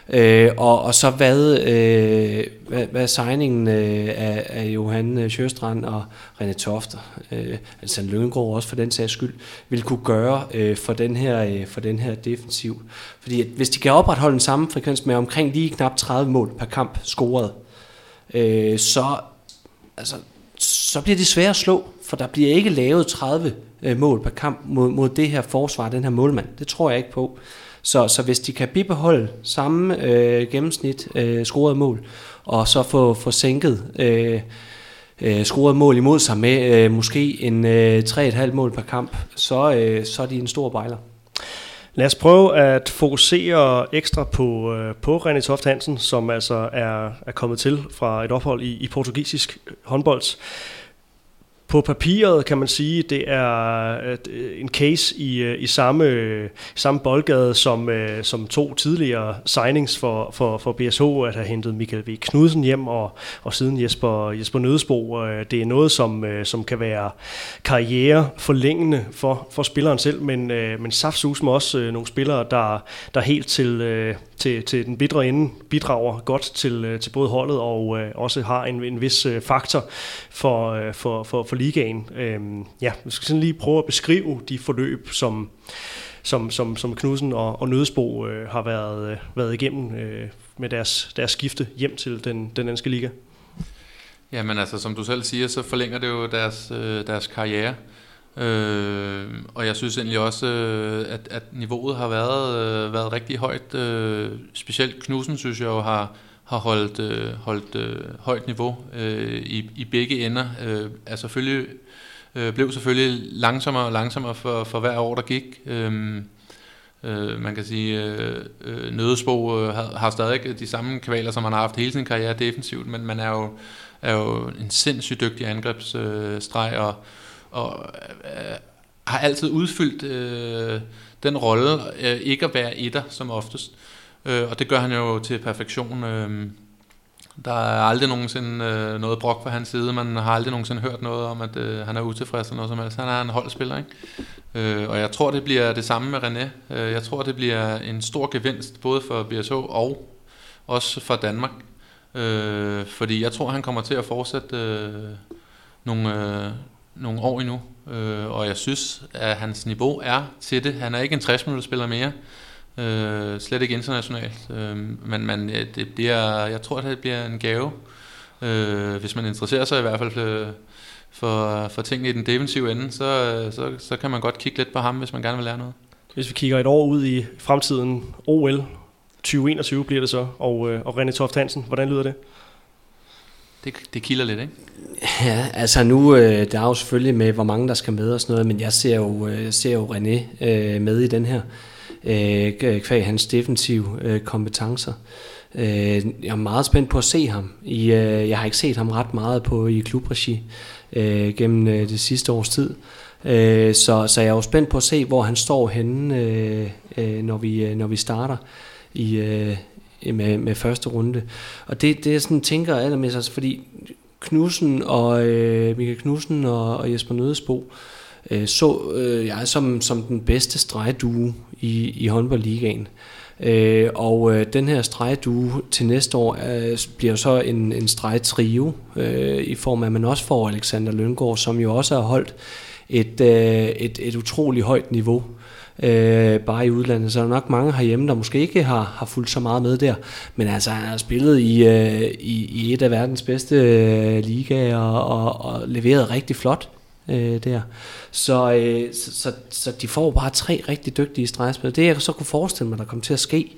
Øh, og, og så hvad, øh, hvad, hvad signingen øh, af, af Johan Sjøstrand og René Tofter, øh, altså Lyngård også for den sags skyld, vil kunne gøre øh, for, den her, øh, for den her defensiv. Fordi at hvis de kan opretholde den samme frekvens med omkring lige knap 30 mål per kamp scoret, øh, så, altså, så bliver det svært at slå, for der bliver ikke lavet 30 øh, mål per kamp mod, mod det her forsvar, den her målmand. Det tror jeg ikke på. Så, så hvis de kan bibeholde samme øh, gennemsnit øh, scoret mål, og så få, få sænket øh, øh, scoret mål imod sig med øh, måske en øh, 3,5 mål per kamp, så, øh, så er de en stor bejler. Lad os prøve at fokusere ekstra på, øh, på René Toft Hansen, som altså er, er kommet til fra et ophold i, i portugisisk håndbold. På papiret kan man sige, det er øh, øh, en case i, øh, i samme, samme boldgade som, som to tidligere signings for, for, for BSH, at have hentet Michael V. Knudsen hjem og, og siden Jesper, Jesper Nødesbo. Det er noget, som, som kan være karriere forlængende for, for spilleren selv, men, men Safsus med også nogle spillere, der, der helt til, til, til den bidre ende bidrager godt til, til både holdet og også har en, en vis faktor for, for, for, for ligaen. Øhm, ja, vi skal sådan lige prøve at beskrive de forløb, som, som, som, som Knudsen og, og Nødesbo øh, har været, øh, været igennem øh, med deres, deres skifte hjem til den, den danske liga. Jamen altså, som du selv siger, så forlænger det jo deres, øh, deres karriere. Øh, og jeg synes egentlig også, øh, at, at niveauet har været, øh, været rigtig højt. Øh, specielt Knudsen synes jeg jo har, har holdt, øh, holdt øh, højt niveau øh, i, i begge ender. Øh, er selvfølgelig, øh, blev selvfølgelig langsommere og langsommere for, for hver år, der gik. Øh, øh, man kan sige, øh, øh Nødesbo øh, har, har stadig de samme kvaler, som han har haft hele sin karriere defensivt, men man er jo, er jo en sindssygt dygtig angrebsstreg, øh, og, og øh, har altid udfyldt øh, den rolle, øh, ikke at være etter som oftest. Øh, øh, og det gør han jo til perfektion. Øh, der er aldrig nogensinde øh, noget brok på hans side. Man har aldrig nogensinde hørt noget om, at øh, han er utilfreds eller noget som helst. Han er en holdspiller, ikke? Øh, og jeg tror, det bliver det samme med René. Øh, jeg tror, det bliver en stor gevinst, både for BSH og også for Danmark. Øh, fordi jeg tror, han kommer til at fortsætte øh, nogle, øh, nogle år endnu. Øh, og jeg synes, at hans niveau er til det. Han er ikke en 60 spiller mere. Øh, slet ikke internationalt. Øh, men men det bliver, jeg tror, det bliver en gave, øh, hvis man interesserer sig i hvert fald for, for, for tingene i den defensive ende, så, så, så kan man godt kigge lidt på ham, hvis man gerne vil lære noget. Hvis vi kigger et år ud i fremtiden, OL 2021 bliver det så, og, øh, og René Toft Hansen, hvordan lyder det? Det, det kilder lidt, ikke? Ja, altså nu, øh, der er jo selvfølgelig med, hvor mange der skal med og sådan noget, men jeg ser jo, øh, jeg ser jo René øh, med i den her Øh, øh, kvæg hans defensive øh, kompetencer. Øh, jeg er meget spændt på at se ham. I, øh, jeg har ikke set ham ret meget på i klubregi øh, gennem øh, det sidste års tid. Øh, så, så jeg er jo spændt på at se, hvor han står henne, øh, øh, når, vi, øh, når vi starter i, øh, med, med første runde. Og det, det jeg sådan tænker allermest, altså fordi Knudsen og øh, Michael Knudsen og, og Jesper Nødesbo, øh, så øh, jeg som, som den bedste stregdue i, i håndboldligaen. Øh, og øh, den her stregdue til næste år øh, bliver så en, en stregtrio øh, i form af, at man også får Alexander Løngård, som jo også har holdt et, øh, et, et utroligt højt niveau øh, bare i udlandet. Så er der nok mange herhjemme, der måske ikke har, har fulgt så meget med der. Men altså, han har spillet i, øh, i, i et af verdens bedste øh, ligaer og, og, og leveret rigtig flot øh, der. Så, øh, så, så, så de får bare tre rigtig dygtige stregspillere. Det jeg så kunne forestille mig, der kommer til at ske,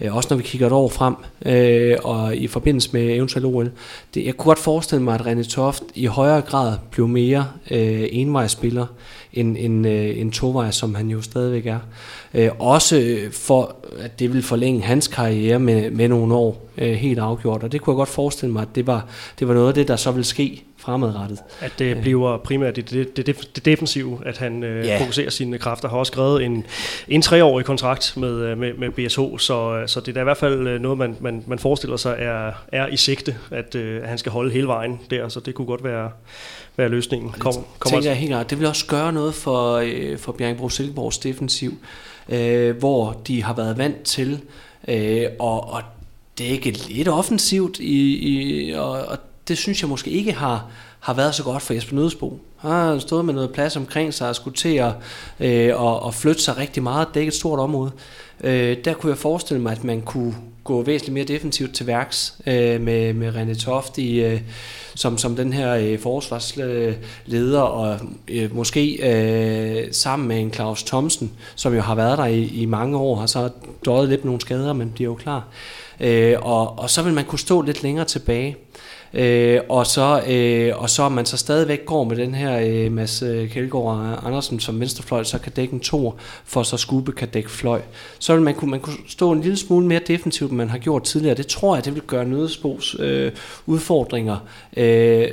øh, også når vi kigger et år frem, øh, og i forbindelse med eventuelt OL, det, jeg kunne godt forestille mig, at René Toft i højere grad blev mere øh, envejsspiller end, en, øh, en tovej, som han jo stadigvæk er. Øh, også for, at det vil forlænge hans karriere med, med nogle år øh, helt afgjort. Og det kunne jeg godt forestille mig, at det var, det var noget af det, der så ville ske fremadrettet. At det bliver primært det, det, det, det defensive, at han øh, Ja. fokuserer sine kræfter. Har også skrevet en, en treårig kontrakt med, øh, med, med BSH, så, så det er da i hvert fald øh, noget, man, man, man forestiller sig er, er i sigte, at øh, han skal holde hele vejen der, så det kunne godt være, være løsningen. Kom, kommer tænker jeg helt klart. Det vil også gøre noget for, øh, for Bjergbro Silkeborgs defensiv, øh, hvor de har været vant til øh, og, og dække lidt offensivt, i, i, og, og det synes jeg måske ikke har, har været så godt for Jesper Nødsbo. Han har stået med noget plads omkring sig og skulle til at, øh, og, og flytte sig rigtig meget, dække et stort område. Øh, der kunne jeg forestille mig, at man kunne gå væsentligt mere defensivt til værks øh, med, med René Toft i, øh, som, som den her øh, forsvarsleder, og øh, måske øh, sammen med en Claus Thomsen, som jo har været der i, i mange år, har så døjet lidt med nogle skader, men bliver jo klar. Øh, og, og så vil man kunne stå lidt længere tilbage. Øh, og, så, øh, og så man så stadigvæk går med den her øh, Mads øh, Kjeldgaard Andersen som venstrefløj, så kan dække en tor, for så Skube kan dække fløj. Så vil man kunne, man kunne stå en lille smule mere defensivt, end man har gjort tidligere. Det tror jeg, det vil gøre Nødesbos øh, udfordringer øh,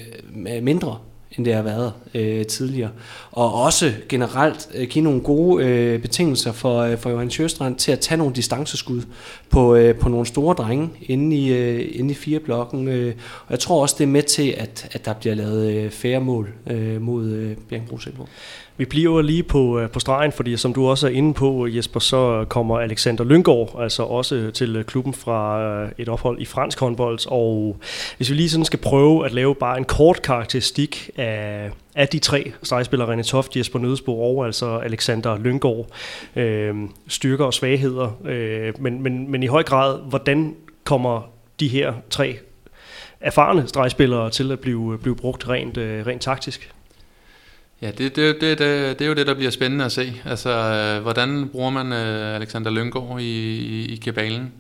mindre end det har været øh, tidligere. Og også generelt øh, give nogle gode øh, betingelser for, øh, for Johan Sjøstrand til at tage nogle distanceskud på, øh, på nogle store drenge inde i, øh, inde i fire blokken. Øh, og jeg tror også, det er med til, at, at der bliver lavet øh, færre mål øh, mod øh, Bjergbro Silkeborg. Vi bliver lige på, øh, på stregen, fordi som du også er inde på, Jesper, så kommer Alexander Lyngård altså også til øh, klubben fra øh, et ophold i fransk håndbold. Og hvis vi lige sådan skal prøve at lave bare en kort karakteristik af, af de tre stregspillere, René Toft, Jesper Nødesbo og altså Alexander Lyngård, øh, styrker og svagheder, øh, men, men, men i høj grad, hvordan kommer de her tre erfarne stregspillere til at blive, blive brugt rent, øh, rent taktisk? Ja, det, det, det, det, det er jo det, der bliver spændende at se. Altså, øh, hvordan bruger man øh, Alexander Lyngård i, i, i kabalen?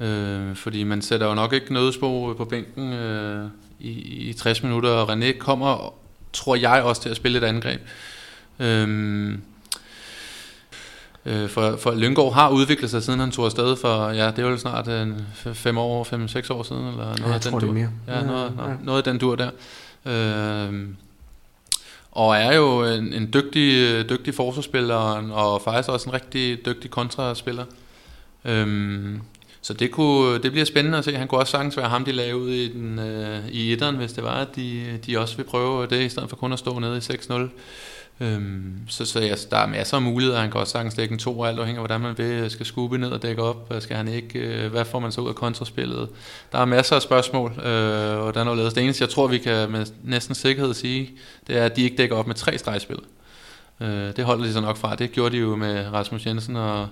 Øh, fordi man sætter jo nok ikke nødesbo på bænken øh, i, i 60 minutter, og René kommer, tror jeg, også til at spille et angreb. Øh, øh, for, for Lyngård har udviklet sig, siden han tog afsted for, ja, det er jo snart øh, fem år, fem, seks år siden, eller noget jeg af den tror, det dur. mere. Ja, noget, Ja, ja. noget af den dur der. Øh, og er jo en, en dygtig, dygtig forsvarsspiller, og, faktisk også en rigtig dygtig kontraspiller. Øhm, så det, kunne, det bliver spændende at se. Han kunne også sagtens være ham, de lagde ud i, den, øh, i etteren, hvis det var, at de, de også vil prøve det, i stedet for kun at stå nede i 6-0. Øhm, så så ja, der er masser af muligheder. Han kan også sagtens dække en to, alt afhængig af, hvordan man vil. Skal skubbe ned og dække op? Skal han ikke? Øh, Hvad får man så ud af kontraspillet? Der er masser af spørgsmål, øh, og der er noget lavet. Det eneste, jeg tror, vi kan med næsten sikkerhed sige, det er, at de ikke dækker op med tre stregspil. Øh, det holder de så nok fra. Det gjorde de jo med Rasmus Jensen og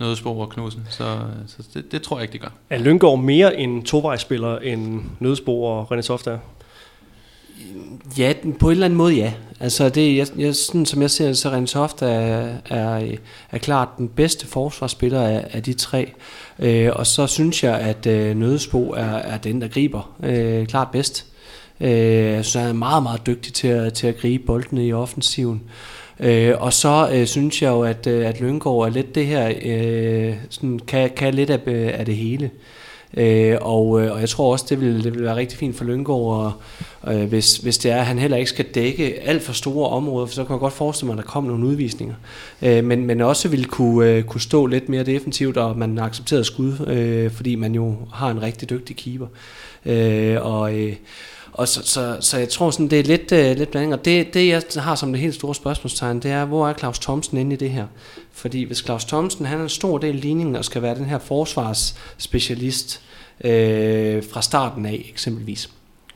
Nødesbo og Knudsen. Så, øh, så det, det tror jeg ikke, de gør. Er Lyngård mere en tovejsspiller end Nødspor og René Toft er? Ja, på en eller anden måde ja. Altså det, jeg, jeg, sådan som jeg ser det, så Rens Hoft er, er, er klart den bedste forsvarsspiller af, af de tre. Øh, og så synes jeg, at øh, Nødesbo er, er den, der griber øh, klart bedst. Øh, jeg synes, han er meget, meget dygtig til at, til at gribe boldene i offensiven. Øh, og så øh, synes jeg jo, at, øh, at Lyngård er lidt det her, øh, sådan, kan, kan lidt af, af det hele. Øh, Øh, og, øh, og jeg tror også, det vil, det vil være rigtig fint for Lyngård, og, øh, hvis, hvis det er, at han heller ikke skal dække alt for store områder, for så kan jeg godt forestille mig, at der kommer nogle udvisninger. Øh, men, men også vil kunne, øh, kunne stå lidt mere defensivt, og man accepterer skud, øh, fordi man jo har en rigtig dygtig keeper. Øh, og øh, og så, så, så jeg tror sådan, det er lidt, øh, lidt blanding. Og det, det, jeg har som det helt store spørgsmålstegn, det er, hvor er Claus Thomsen inde i det her? Fordi hvis Claus Thomsen, han er en stor del af ligningen, og skal være den her forsvarsspecialist øh, fra starten af, eksempelvis,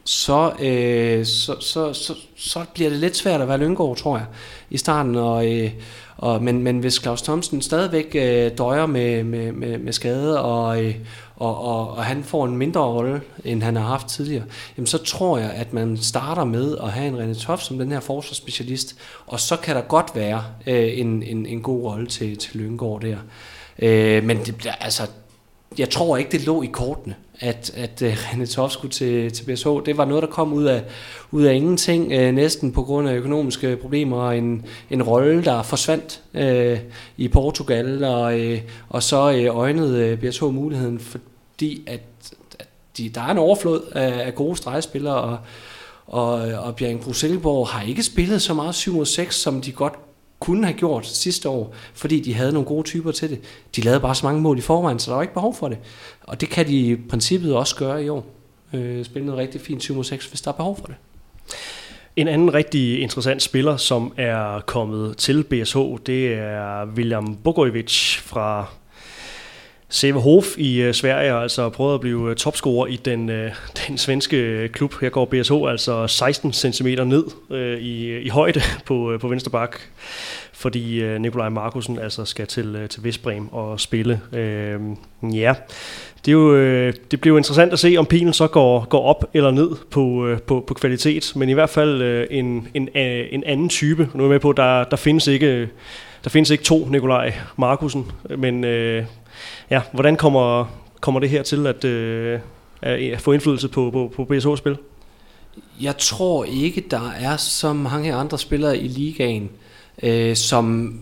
så, øh, så, så, så, så bliver det lidt svært at være Lyngård, tror jeg, i starten. Og, øh, og, men, men hvis Claus Thomsen stadigvæk øh, døjer med, med, med, med skade, og, øh, og, og, og han får en mindre rolle, end han har haft tidligere, jamen så tror jeg, at man starter med at have en René Toft som den her forsvarsspecialist, og så kan der godt være øh, en, en, en god rolle til, til Lyngård der. Øh, men det altså jeg tror ikke, det lå i kortene, at, at uh, René Toft skulle til, til BSH. Det var noget, der kom ud af, ud af ingenting, øh, næsten på grund af økonomiske problemer, og en, en rolle, der forsvandt øh, i Portugal, og, øh, og så øh, øjnede øh, BSH muligheden, fordi at, at de, der er en overflod af, af gode stregspillere, og, og, og Bjørn Bruselborg har ikke spillet så meget 7 6, som de godt kunne have gjort sidste år, fordi de havde nogle gode typer til det. De lavede bare så mange mål i forvejen, så der var ikke behov for det. Og det kan de i princippet også gøre i år. Øh, spille noget rigtig fint 7 6, hvis der er behov for det. En anden rigtig interessant spiller, som er kommet til BSH, det er William Bogojevic fra Sevehof i øh, Sverige har altså prøvet at blive øh, topscorer i den, øh, den svenske øh, klub. Her går BSH altså 16 cm ned øh, i, øh, i højde på, øh, på venstre bak, fordi øh, Nikolaj Markusen altså skal til, øh, til Vestbrem og spille. Øh, ja, det, er jo, øh, det bliver jo interessant at se, om pilen så går, går op eller ned på, øh, på, på kvalitet, men i hvert fald øh, en, en, øh, en anden type. Nu er jeg med på, der, der findes ikke... Der findes ikke to Nikolaj Markusen, men øh, ja, hvordan kommer, kommer det her til at, øh, at få indflydelse på, på, på BSH-spil? Jeg tror ikke, der er så mange andre spillere i ligaen, øh, som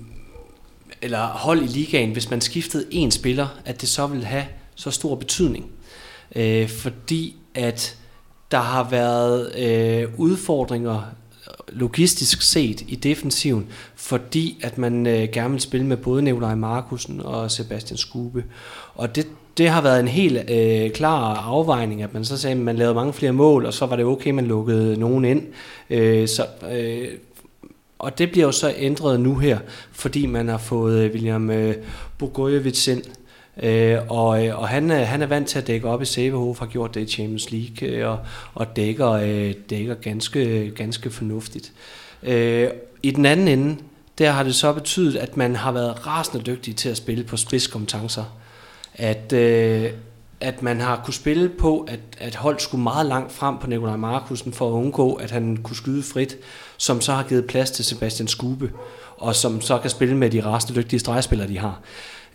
eller hold i ligaen, hvis man skiftede en spiller, at det så vil have så stor betydning. Øh, fordi at der har været øh, udfordringer logistisk set i defensiven, fordi at man øh, gerne vil spille med både Nikolaj Markusen og Sebastian Skube. Og det, det har været en helt øh, klar afvejning, at man så sagde, at man lavede mange flere mål, og så var det okay, man lukkede nogen ind. Øh, så, øh, og det bliver jo så ændret nu her, fordi man har fået øh, William øh, Bogojevic ind, Øh, og, øh, og han, øh, han er vant til at dække op i Sæbehof, har gjort det i Champions League, øh, og, og dækker, øh, dækker ganske, ganske fornuftigt. Øh, I den anden ende, der har det så betydet, at man har været rasende dygtig til at spille på spidskompetencer. At, øh, at man har kunne spille på, at, at hold skulle meget langt frem på Nikolaj Markusen for at undgå, at han kunne skyde frit, som så har givet plads til Sebastian Skube, og som så kan spille med de rasende dygtige stregspillere, de har.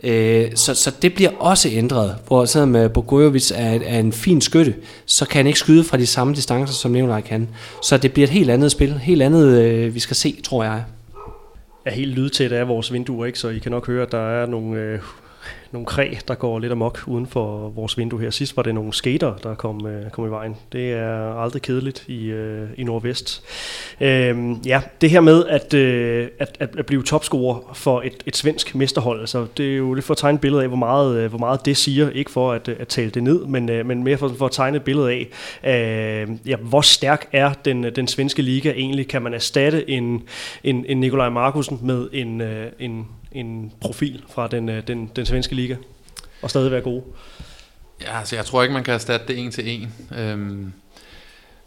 Øh, så, så det bliver også ændret, hvor selvom Bogojovic er, er en fin skytte, så kan han ikke skyde fra de samme distancer, som Nikolaj kan. Så det bliver et helt andet spil, helt andet øh, vi skal se, tror jeg. Er helt lydtæt af vores vinduer, ikke? så I kan nok høre, at der er nogle øh, nogle kræ, der går lidt amok uden for vores vindue her. Sidst var det nogle skater, der kom, øh, kom i vejen. Det er aldrig kedeligt i, øh, i Nordvest. Øh, ja, det her med at, øh, at, at, at blive topscorer for et, et svensk mesterhold, altså, det er jo lidt for at tegne et billede af, hvor meget, øh, hvor meget det siger. Ikke for at, at tale det ned, men, øh, men mere for, for at tegne et billede af, øh, ja, hvor stærk er den, øh, den svenske liga egentlig? Kan man erstatte en, en, en Nikolaj Markusen med en, øh, en en profil fra den, øh, den, den svenske liga, og stadig være gode? Ja, altså jeg tror ikke, man kan erstatte det en til en. Øhm,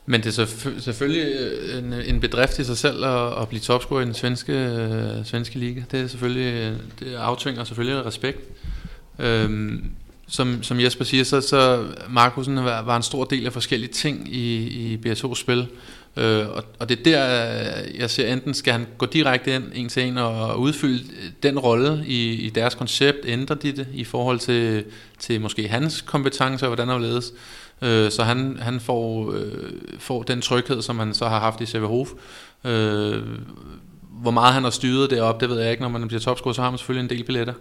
men det er selvfølgelig øh, en, en bedrift i sig selv at, at blive topscorer i den svenske, øh, svenske liga. Det er selvfølgelig, øh, det aftvinger selvfølgelig respekt. Øhm, som, som Jesper siger, så, så Markusen var, var en stor del af forskellige ting i, i BSO's spil. Øh, og, og det er der, jeg ser enten skal han gå direkte ind en til en og udfylde den rolle i, i deres koncept, ændrer de det i forhold til, til måske hans kompetencer, hvordan han ledes. Øh, så han, han får, øh, får den tryghed, som han så har haft i Severhof. Øh, hvor meget han har styret deroppe, det ved jeg ikke. Når man bliver topscorer, så har man selvfølgelig en del billetter.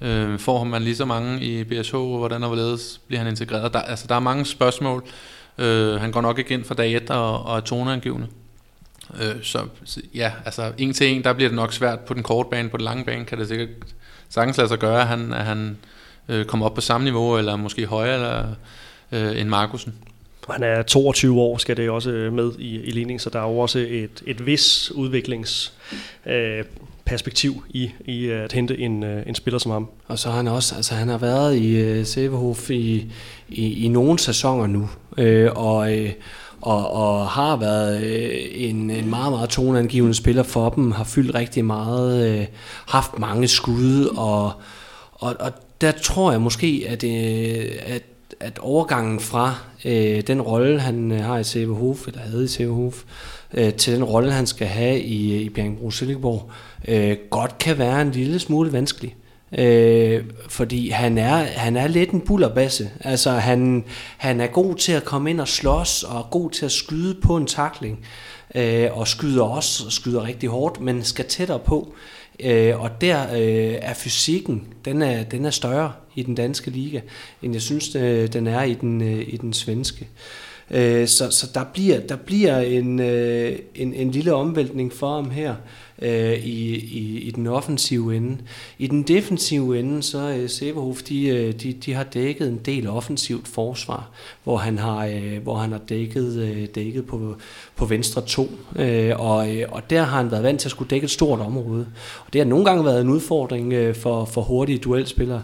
Øh, får man lige så mange i BSH, hvordan og hvorledes bliver han integreret? Der, altså, der er mange spørgsmål. Øh, han går nok ikke ind for dag 1 og, og er toneangivende. Øh, så ja, altså en til en, der bliver det nok svært på den korte bane. På den lange bane kan det sikkert sagtens lade sig gøre, at han, at han øh, kommer op på samme niveau, eller måske højere eller, øh, end Markusen. Han er 22 år, skal det også med i, i ligning, så der er jo også et, et vis udviklings øh, perspektiv i, i at hente en, øh, en spiller som ham. Og så har han også, altså han har været i uh, Severhof i, i, i nogle sæsoner nu, øh, og, øh, og, og har været øh, en, en meget, meget toneangivende spiller for dem, har fyldt rigtig meget, øh, haft mange skud, og, og, og der tror jeg måske, at, øh, at at overgangen fra øh, den rolle, han øh, har i CVHOF, eller havde i CVHOF, øh, til den rolle, han skal have i, i Bjergbro Silkeborg, øh, godt kan være en lille smule vanskelig. Øh, fordi han er, han er lidt en bullerbasse. Altså han, han er god til at komme ind og slås, og god til at skyde på en takling. Øh, og skyder også, og skyder rigtig hårdt, men skal tættere på. øh, og der øh, er fysikken, den er, den er større i den danske liga, end jeg synes, øh, den er i den, øh, i den svenske. Øh, så, så der bliver, der bliver en, øh, en, en lille omvæltning for ham her øh, i, i, i den offensive ende. I den defensive ende, så øh, Severhof, de, øh, de, de har dækket en del offensivt forsvar, hvor han har, øh, hvor han har dækket, øh, dækket på, på venstre to. Øh, og, øh, og der har han været vant til at skulle dække et stort område. Og det har nogle gange været en udfordring øh, for, for hurtige duelspillere.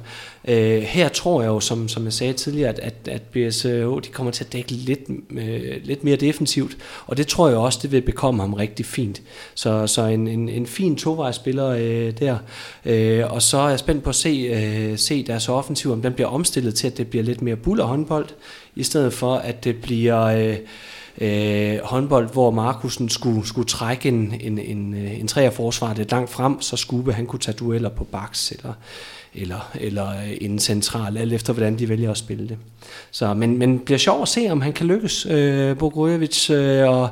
Øh, her tror jeg jo, som, som jeg sagde tidligere, at, at, at BSH de kommer til at dække lidt, øh, lidt mere defensivt, og det tror jeg også, det vil bekomme ham rigtig fint. Så, så en, en, en fin tovejsspiller øh, der, øh, og så er jeg spændt på at se, øh, se deres offensiv, om den bliver omstillet til, at det bliver lidt mere buller håndbold, i stedet for at det bliver... Øh, øh, håndbold, hvor Markusen skulle, skulle trække en, en, en, øh, en træerforsvar lidt langt frem, så Skube han kunne tage dueller på baks eller, eller, eller øh, en central, alt efter hvordan de vælger at spille det. Så, men, men bliver sjovt at se, om han kan lykkes, øh, Bogojevic, øh, og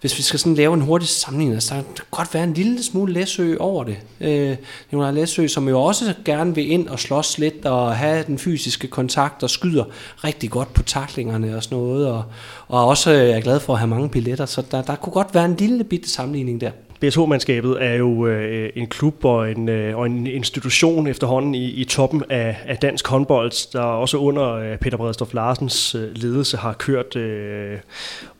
hvis vi skal sådan lave en hurtig sammenligning, så kan godt være en lille smule Læsø over det. Øh, Nikolaj Læsø, som jo også gerne vil ind og slås lidt og have den fysiske kontakt og skyder rigtig godt på taklingerne og sådan noget, og, og også er glad for at have mange billetter, så der, der kunne godt være en lille bitte sammenligning der. BSH-mandskabet er jo øh, en klub og en, øh, og en institution efterhånden i, i toppen af, af dansk håndbold, der også under øh, Peter Bredstof Larsens øh, ledelse har kørt, øh,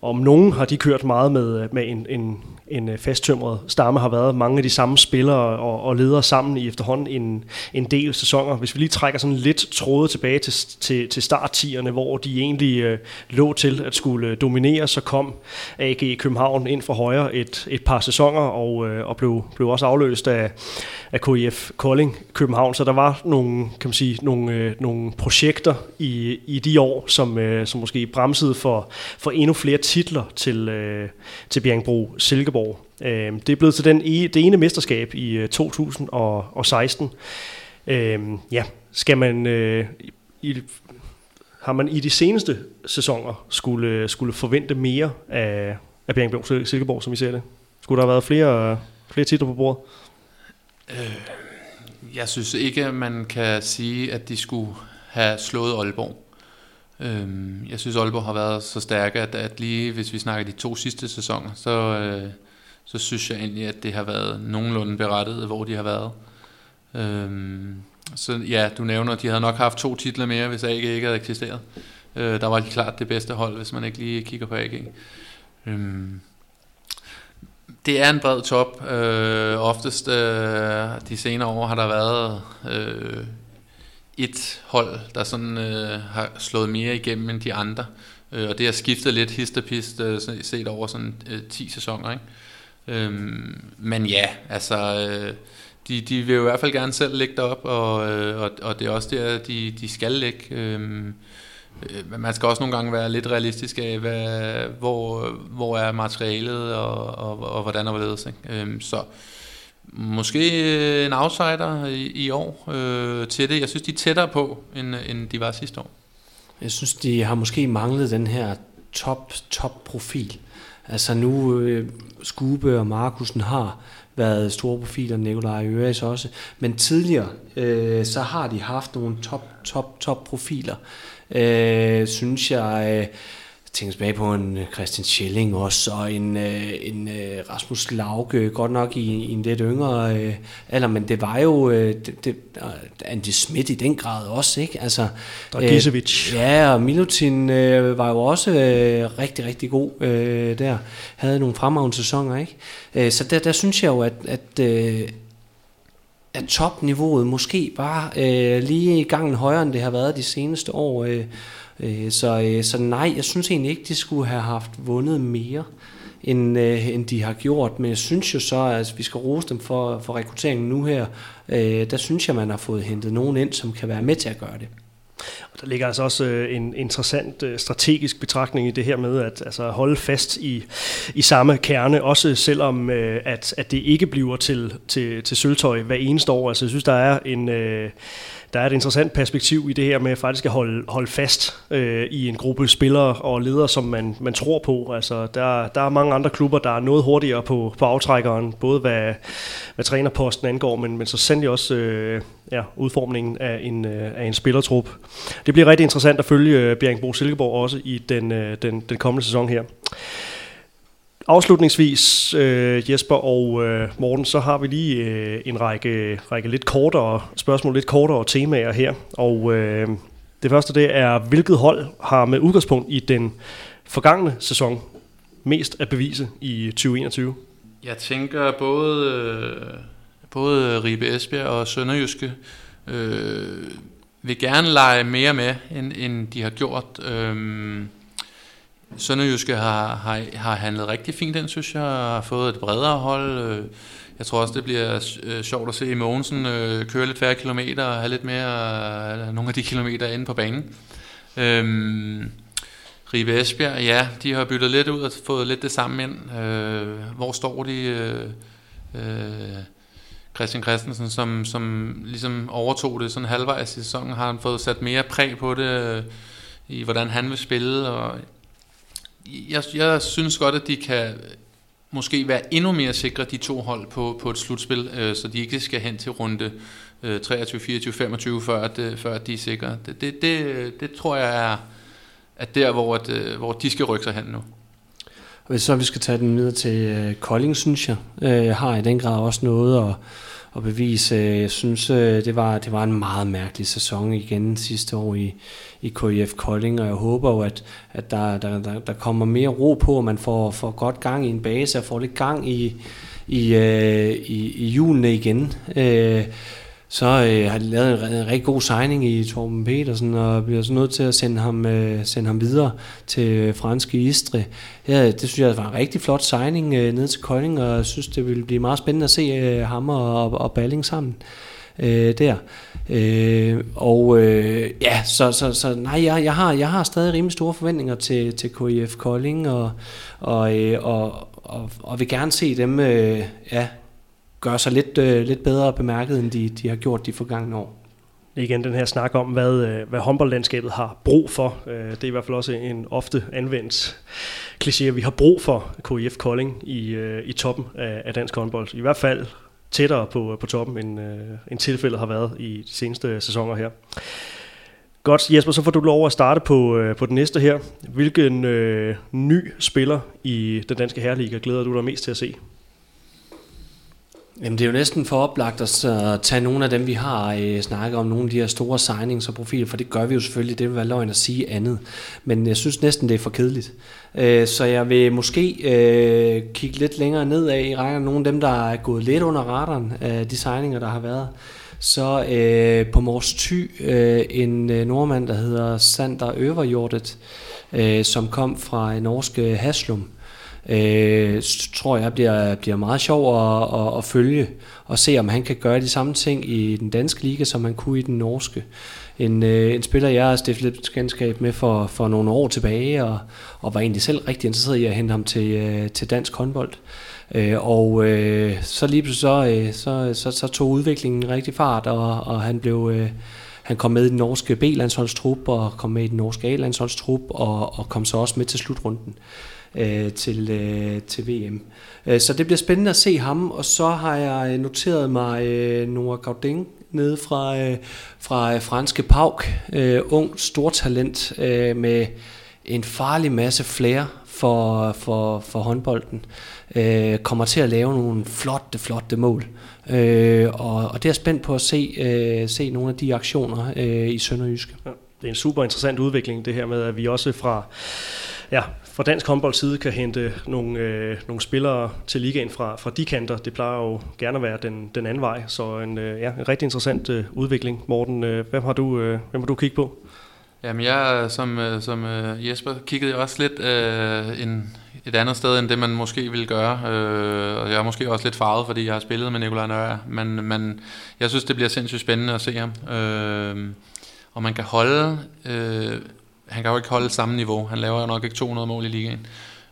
om nogen har de kørt meget med, øh, med en, en, en øh, fasttømret stamme, har været mange af de samme spillere og, og ledere sammen i efterhånden en, en del sæsoner. Hvis vi lige trækker sådan lidt tråde tilbage til, til, til starttierne, hvor de egentlig øh, lå til at skulle dominere, så kom AG København ind fra højre et, et par sæsoner og, øh, og blev, blev også afløst af, af KIF Kolding København. Så der var nogle, kan man sige, nogle, øh, nogle projekter i, i de år, som, øh, som måske bremsede for, for endnu flere titler til, øh, til Bjergbro Silkeborg. Øh, det er blevet til den, e, det ene mesterskab i øh, 2016. Øh, ja, skal man... Øh, i, har man i de seneste sæsoner skulle, skulle forvente mere af, af Bjergbro Silkeborg, som vi ser det? Skulle der have været flere, flere titler på bordet? Øh, jeg synes ikke, at man kan sige, at de skulle have slået Aalborg. Øh, jeg synes, Aalborg har været så stærke, at, at lige hvis vi snakker de to sidste sæsoner, så, øh, så synes jeg egentlig, at det har været nogenlunde berettet, hvor de har været. Øh, så ja, du nævner, at de havde nok haft to titler mere, hvis AG ikke havde eksisteret. Øh, der var de klart det bedste hold, hvis man ikke lige kigger på AG. Øh, det er en bred top. Øh, oftest øh, de senere år har der været øh, et hold, der sådan øh, har slået mere igennem end de andre. Øh, og det har skiftet lidt hist og pist, øh, set over sådan øh, 10 sæsoner. Ikke? Øh, men ja, altså... Øh, de, de vil jo i hvert fald gerne selv lægge op, og, øh, og, og det er også der, de, de skal lægge. Øh, Øh, man skal også nogle gange være lidt realistisk af, hvad, hvor, hvor er materialet, og, og, og hvordan og hvorledes. Ikke? Øhm, så måske en outsider i, i år øh, til det. Jeg synes, de er tættere på, end, end de var sidste år. Jeg synes, de har måske manglet den her top, top profil. Altså nu, øh, Skube og Markusen har været store profiler, Nikolaj Øres også, men tidligere, øh, så har de haft nogle top, top, top profiler øh, synes jeg... Øh, tænker tilbage på en øh, Christian Schilling også, og en, øh, en Rasmus Lauke, godt nok i, i en lidt yngre øh, alder, men det var jo det, det, Andy Schmidt i den grad også, ikke? Altså, Dragicevic. Øh, ja, og Milutin øh, var jo også øh, rigtig, rigtig god øh, der. Havde nogle fremragende sæsoner, ikke? Øh, så der, der synes jeg jo, at, at øh, er topniveauet måske bare øh, lige i gangen højere, end det har været de seneste år. Øh, øh, så, øh, så nej, jeg synes egentlig ikke, de skulle have haft vundet mere, end, øh, end de har gjort. Men jeg synes jo så, at vi skal rose dem for, for rekrutteringen nu her. Øh, der synes jeg, man har fået hentet nogen ind, som kan være med til at gøre det. Der ligger altså også øh, en interessant øh, strategisk betragtning i det her med at altså, holde fast i, i samme kerne, også selvom øh, at, at det ikke bliver til, til, til sølvtøj hver eneste år. Altså jeg synes, der er en... Øh, der er et interessant perspektiv i det her med faktisk at holde, holde fast øh, i en gruppe spillere og ledere, som man, man tror på. Altså, der, der er mange andre klubber, der er noget hurtigere på, på aftrækkeren, både hvad, hvad trænerposten angår, men, men så sandelig også øh, ja, udformningen af en, øh, af en spillertrup. Det bliver rigtig interessant at følge øh, Bjergbro Silkeborg også i den, øh, den, den kommende sæson her. Afslutningsvis, øh, Jesper og øh, Morten, så har vi lige øh, en række, række lidt kortere spørgsmål, lidt kortere temaer her. Og øh, det første det er, hvilket hold har med udgangspunkt i den forgangne sæson mest at bevise i 2021? Jeg tænker både, øh, både Ribe Esbjerg og Sønderjyske øh, vil gerne lege mere med, end, end de har gjort. Øh, Sønderjyske har, har, har handlet rigtig fint den, synes jeg, har fået et bredere hold. Øh, jeg tror også, det bliver øh, sjovt at se Mogensen øh, køre lidt færre kilometer og have lidt mere, nogle af de kilometer inde på banen. Øhm, Ribe Esbjerg, ja, de har byttet lidt ud og fået lidt det samme ind. Øh, hvor står de? Øh, øh, Christian Christensen, som, som ligesom overtog det sådan halvvejs i sæsonen, har han fået sat mere præg på det, øh, i hvordan han vil spille, og jeg, jeg synes godt, at de kan måske være endnu mere sikre, de to hold på, på et slutspil, øh, så de ikke skal hen til runde øh, 23, 24, 25, før, at, øh, før at de er sikre. Det, det, det, det tror jeg er, at der, hvor, at, øh, hvor de skal rykke sig hen nu. Hvis så vi skal tage den videre til øh, Kolding, synes jeg, øh, har i den grad også noget at, at bevise. Øh, jeg synes, øh, det, var, det var en meget mærkelig sæson igen sidste år i, i KIF Kolding, og jeg håber jo, at, at der, der, der, der kommer mere ro på, og man får, får godt gang i en base, og får lidt gang i, i, øh, i, i julene igen. Øh, så øh, har de lavet en, en rigtig god signing i Torben Petersen, og bliver så nødt til at sende ham, øh, sende ham videre til franske Istre. Ja, det synes jeg var en rigtig flot signing øh, ned til Kolding, og jeg synes, det vil blive meget spændende at se øh, ham og, og Balling sammen øh, der. Øh, og øh, ja, så, så, så nej, jeg, jeg, har, jeg har stadig rimelig store forventninger til, til KIF Kolding, og, og, øh, og, og, og vil gerne se dem øh, ja, gøre sig lidt, øh, lidt bedre bemærket, end de, de har gjort de forgangne år. Igen den her snak om, hvad, øh, hvad håndboldlandskabet har brug for. Øh, det er i hvert fald også en ofte anvendt kliché, vi har brug for KIF Kolding i, øh, i toppen af, af dansk håndbold. I hvert fald tættere på, på toppen, end, øh, end tilfældet har været i de seneste sæsoner her. Godt, Jesper, så får du lov at starte på, øh, på den næste her. Hvilken øh, ny spiller i den danske herreliga glæder du dig mest til at se? Jamen det er jo næsten for oplagt at øh, tage nogle af dem, vi har øh, snakket om, nogle af de her store signings og profiler, for det gør vi jo selvfølgelig, det vil være løgn at sige andet. Men jeg synes næsten, det er for kedeligt. Øh, så jeg vil måske øh, kigge lidt længere ned af i rækken nogle af dem, der er gået lidt under radaren af de signinger, der har været. Så øh, på Mors Ty, øh, en nordmand, der hedder Sander Øverjordet, øh, som kom fra norske Haslum øh, tror jeg bliver, bliver meget sjov at, at, at følge og se, om han kan gøre de samme ting i den danske liga, som han kunne i den norske. En, øh, en spiller, jeg har stiftet lidt kendskab med for, for nogle år tilbage, og, og var egentlig selv rigtig interesseret i at hente ham til, øh, til dansk håndbold. Øh, og øh, så lige pludselig så, øh, så, så, så tog udviklingen rigtig fart, og, og han blev... Øh, han kom med i den norske B-landsholdstrup og kom med i den norske A-landsholdstrup og, og kom så også med til slutrunden øh, til, øh, til VM. Øh, så det bliver spændende at se ham, og så har jeg øh, noteret mig øh, Noah Gaudin nede fra, øh, fra øh, franske Pauk, øh, ung stortalent øh, med en farlig masse flere for, for, for håndbolden, øh, kommer til at lave nogle flotte, flotte mål. Øh, og, og det er spændt på at se, øh, se nogle af de aktioner øh, i Sønderjyske. Ja, det er en super interessant udvikling, det her med, at vi også fra ja, fra dansk håndbolds side kan hente nogle, øh, nogle spillere til ligaen fra, fra de kanter. Det plejer jo gerne at være den, den anden vej, så en, øh, ja, en rigtig interessant øh, udvikling. Morten, øh, hvem, har du, øh, hvem har du kigget på? Jamen jeg, øh, som, øh, som øh, Jesper, kiggede også lidt øh, en, et andet sted, end det man måske ville gøre. Øh, og jeg er måske også lidt farvet, fordi jeg har spillet med Nikolaj Nørre. Men, men jeg synes, det bliver sindssygt spændende at se ham. Øh, og man kan holde... Øh, han kan jo ikke holde samme niveau. Han laver jo nok ikke 200 mål i ligaen.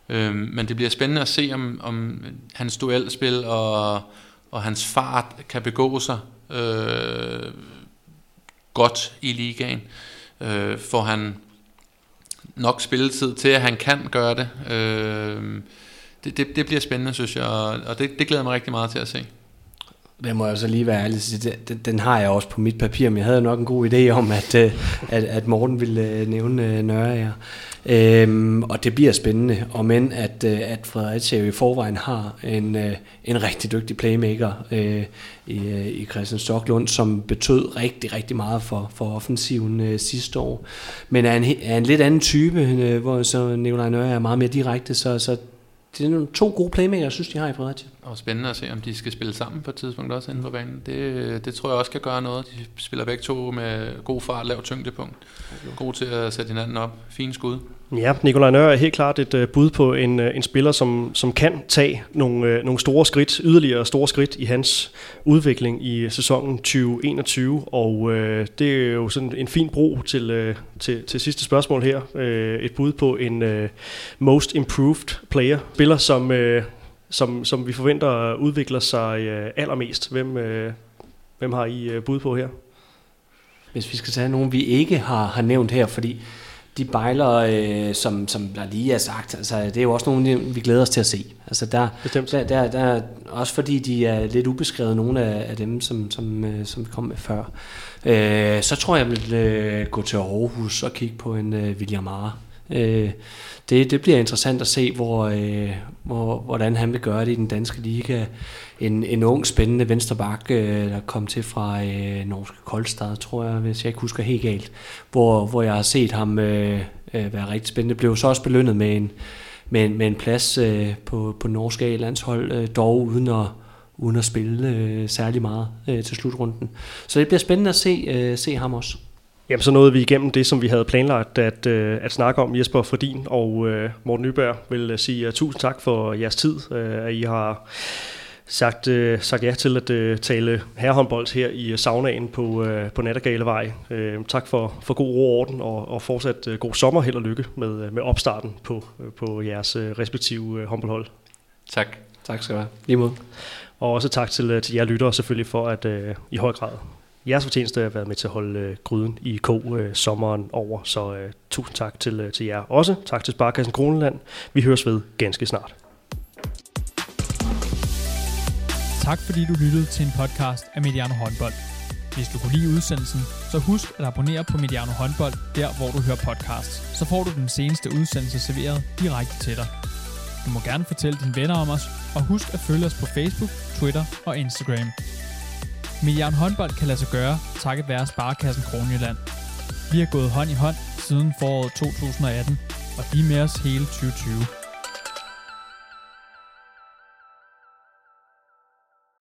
Øhm, men det bliver spændende at se, om, om hans duelspil og, og hans fart kan begå sig. Øh, godt i ligaen. Øh, får han nok spilletid til, at han kan gøre det. Øh, det, det, det bliver spændende, synes jeg, og det, det glæder mig rigtig meget til at se. Det må jeg så lige være ærlig den, den har jeg også på mit papir, men jeg havde nok en god idé om, at, øh, at, at Morten ville øh, nævne øh, Nørre Øhm, og det bliver spændende, og men at, at Fredericia i forvejen har en, en rigtig dygtig playmaker øh, i, i Christian Stoklund, som betød rigtig, rigtig meget for, for offensiven øh, sidste år. Men er en, er en lidt anden type, øh, hvor så Nikolaj Nørre er meget mere direkte, så, så det er nogle to gode playmakers, jeg synes, de har i Fredericia. Og spændende at se, om de skal spille sammen på et tidspunkt også inden på banen. Det, det tror jeg også kan gøre noget. De spiller begge to med god fart, lav tyngdepunkt. God til at sætte hinanden op. Fine skud. Ja, Nikolaj Nør er helt klart et øh, bud på en, øh, en spiller, som, som kan tage nogle, øh, nogle store skridt, yderligere store skridt i hans udvikling i sæsonen 2021, og øh, det er jo sådan en fin bro til, øh, til, til sidste spørgsmål her. Øh, et bud på en øh, most improved player, spiller som, øh, som, som vi forventer udvikler sig øh, allermest. Hvem, øh, hvem har I øh, bud på her? Hvis vi skal tage nogen, vi ikke har, har nævnt her, fordi de bejler, øh, som, som der lige er sagt, altså, det er jo også nogle, vi glæder os til at se. Altså, der, Bestemt. Der, der, der, også fordi de er lidt ubeskrevet, nogle af, af dem, som, som, øh, som vi kom med før. Øh, så tror jeg, jeg vil øh, gå til Aarhus og kigge på en øh, William Arre. Øh, det, det bliver interessant at se, hvor, øh, hvor, hvordan han vil gøre det i den danske liga. En, en ung, spændende vensterbak, øh, der kom til fra øh, Norske Koldstad, tror jeg, hvis jeg ikke husker helt galt, hvor, hvor jeg har set ham øh, øh, være rigtig spændende. Blev så også belønnet med en, med en, med en plads øh, på, på norske landshold, øh, dog uden at, uden at spille øh, særlig meget øh, til slutrunden. Så det bliver spændende at se, øh, se ham også. Jamen, så nåede vi igennem det, som vi havde planlagt at, øh, at snakke om. Jesper Fordin og øh, Morten Nyberg vil uh, sige uh, tusind tak for jeres tid, uh, at I har sagt, uh, sagt ja til at uh, tale herrehåndbold her i saunaen på, uh, på Nattergalevej. Uh, tak for, for god ro og orden, og, og fortsat uh, god sommer, held og lykke med, med opstarten på, uh, på jeres uh, respektive uh, håndboldhold. Tak. Tak skal du have. Lige mod. Og også tak til, til jer lyttere selvfølgelig for at uh, i høj grad jeres fortjeneste at været med til at holde øh, gryden i ko øh, sommeren over, så øh, tusind tak til, øh, til jer også. Tak til Sparkassen Kroneland. Vi høres ved ganske snart. Tak fordi du lyttede til en podcast af Mediano Håndbold. Hvis du kunne lide udsendelsen, så husk at abonnere på Mediano Håndbold, der hvor du hører podcasts. Så får du den seneste udsendelse serveret direkte til dig. Du må gerne fortælle dine venner om os, og husk at følge os på Facebook, Twitter og Instagram. Milliard håndbold kan lade sig gøre, takket være Sparkassen Kronjylland. Vi har gået hånd i hånd siden foråret 2018, og de er med os hele 2020.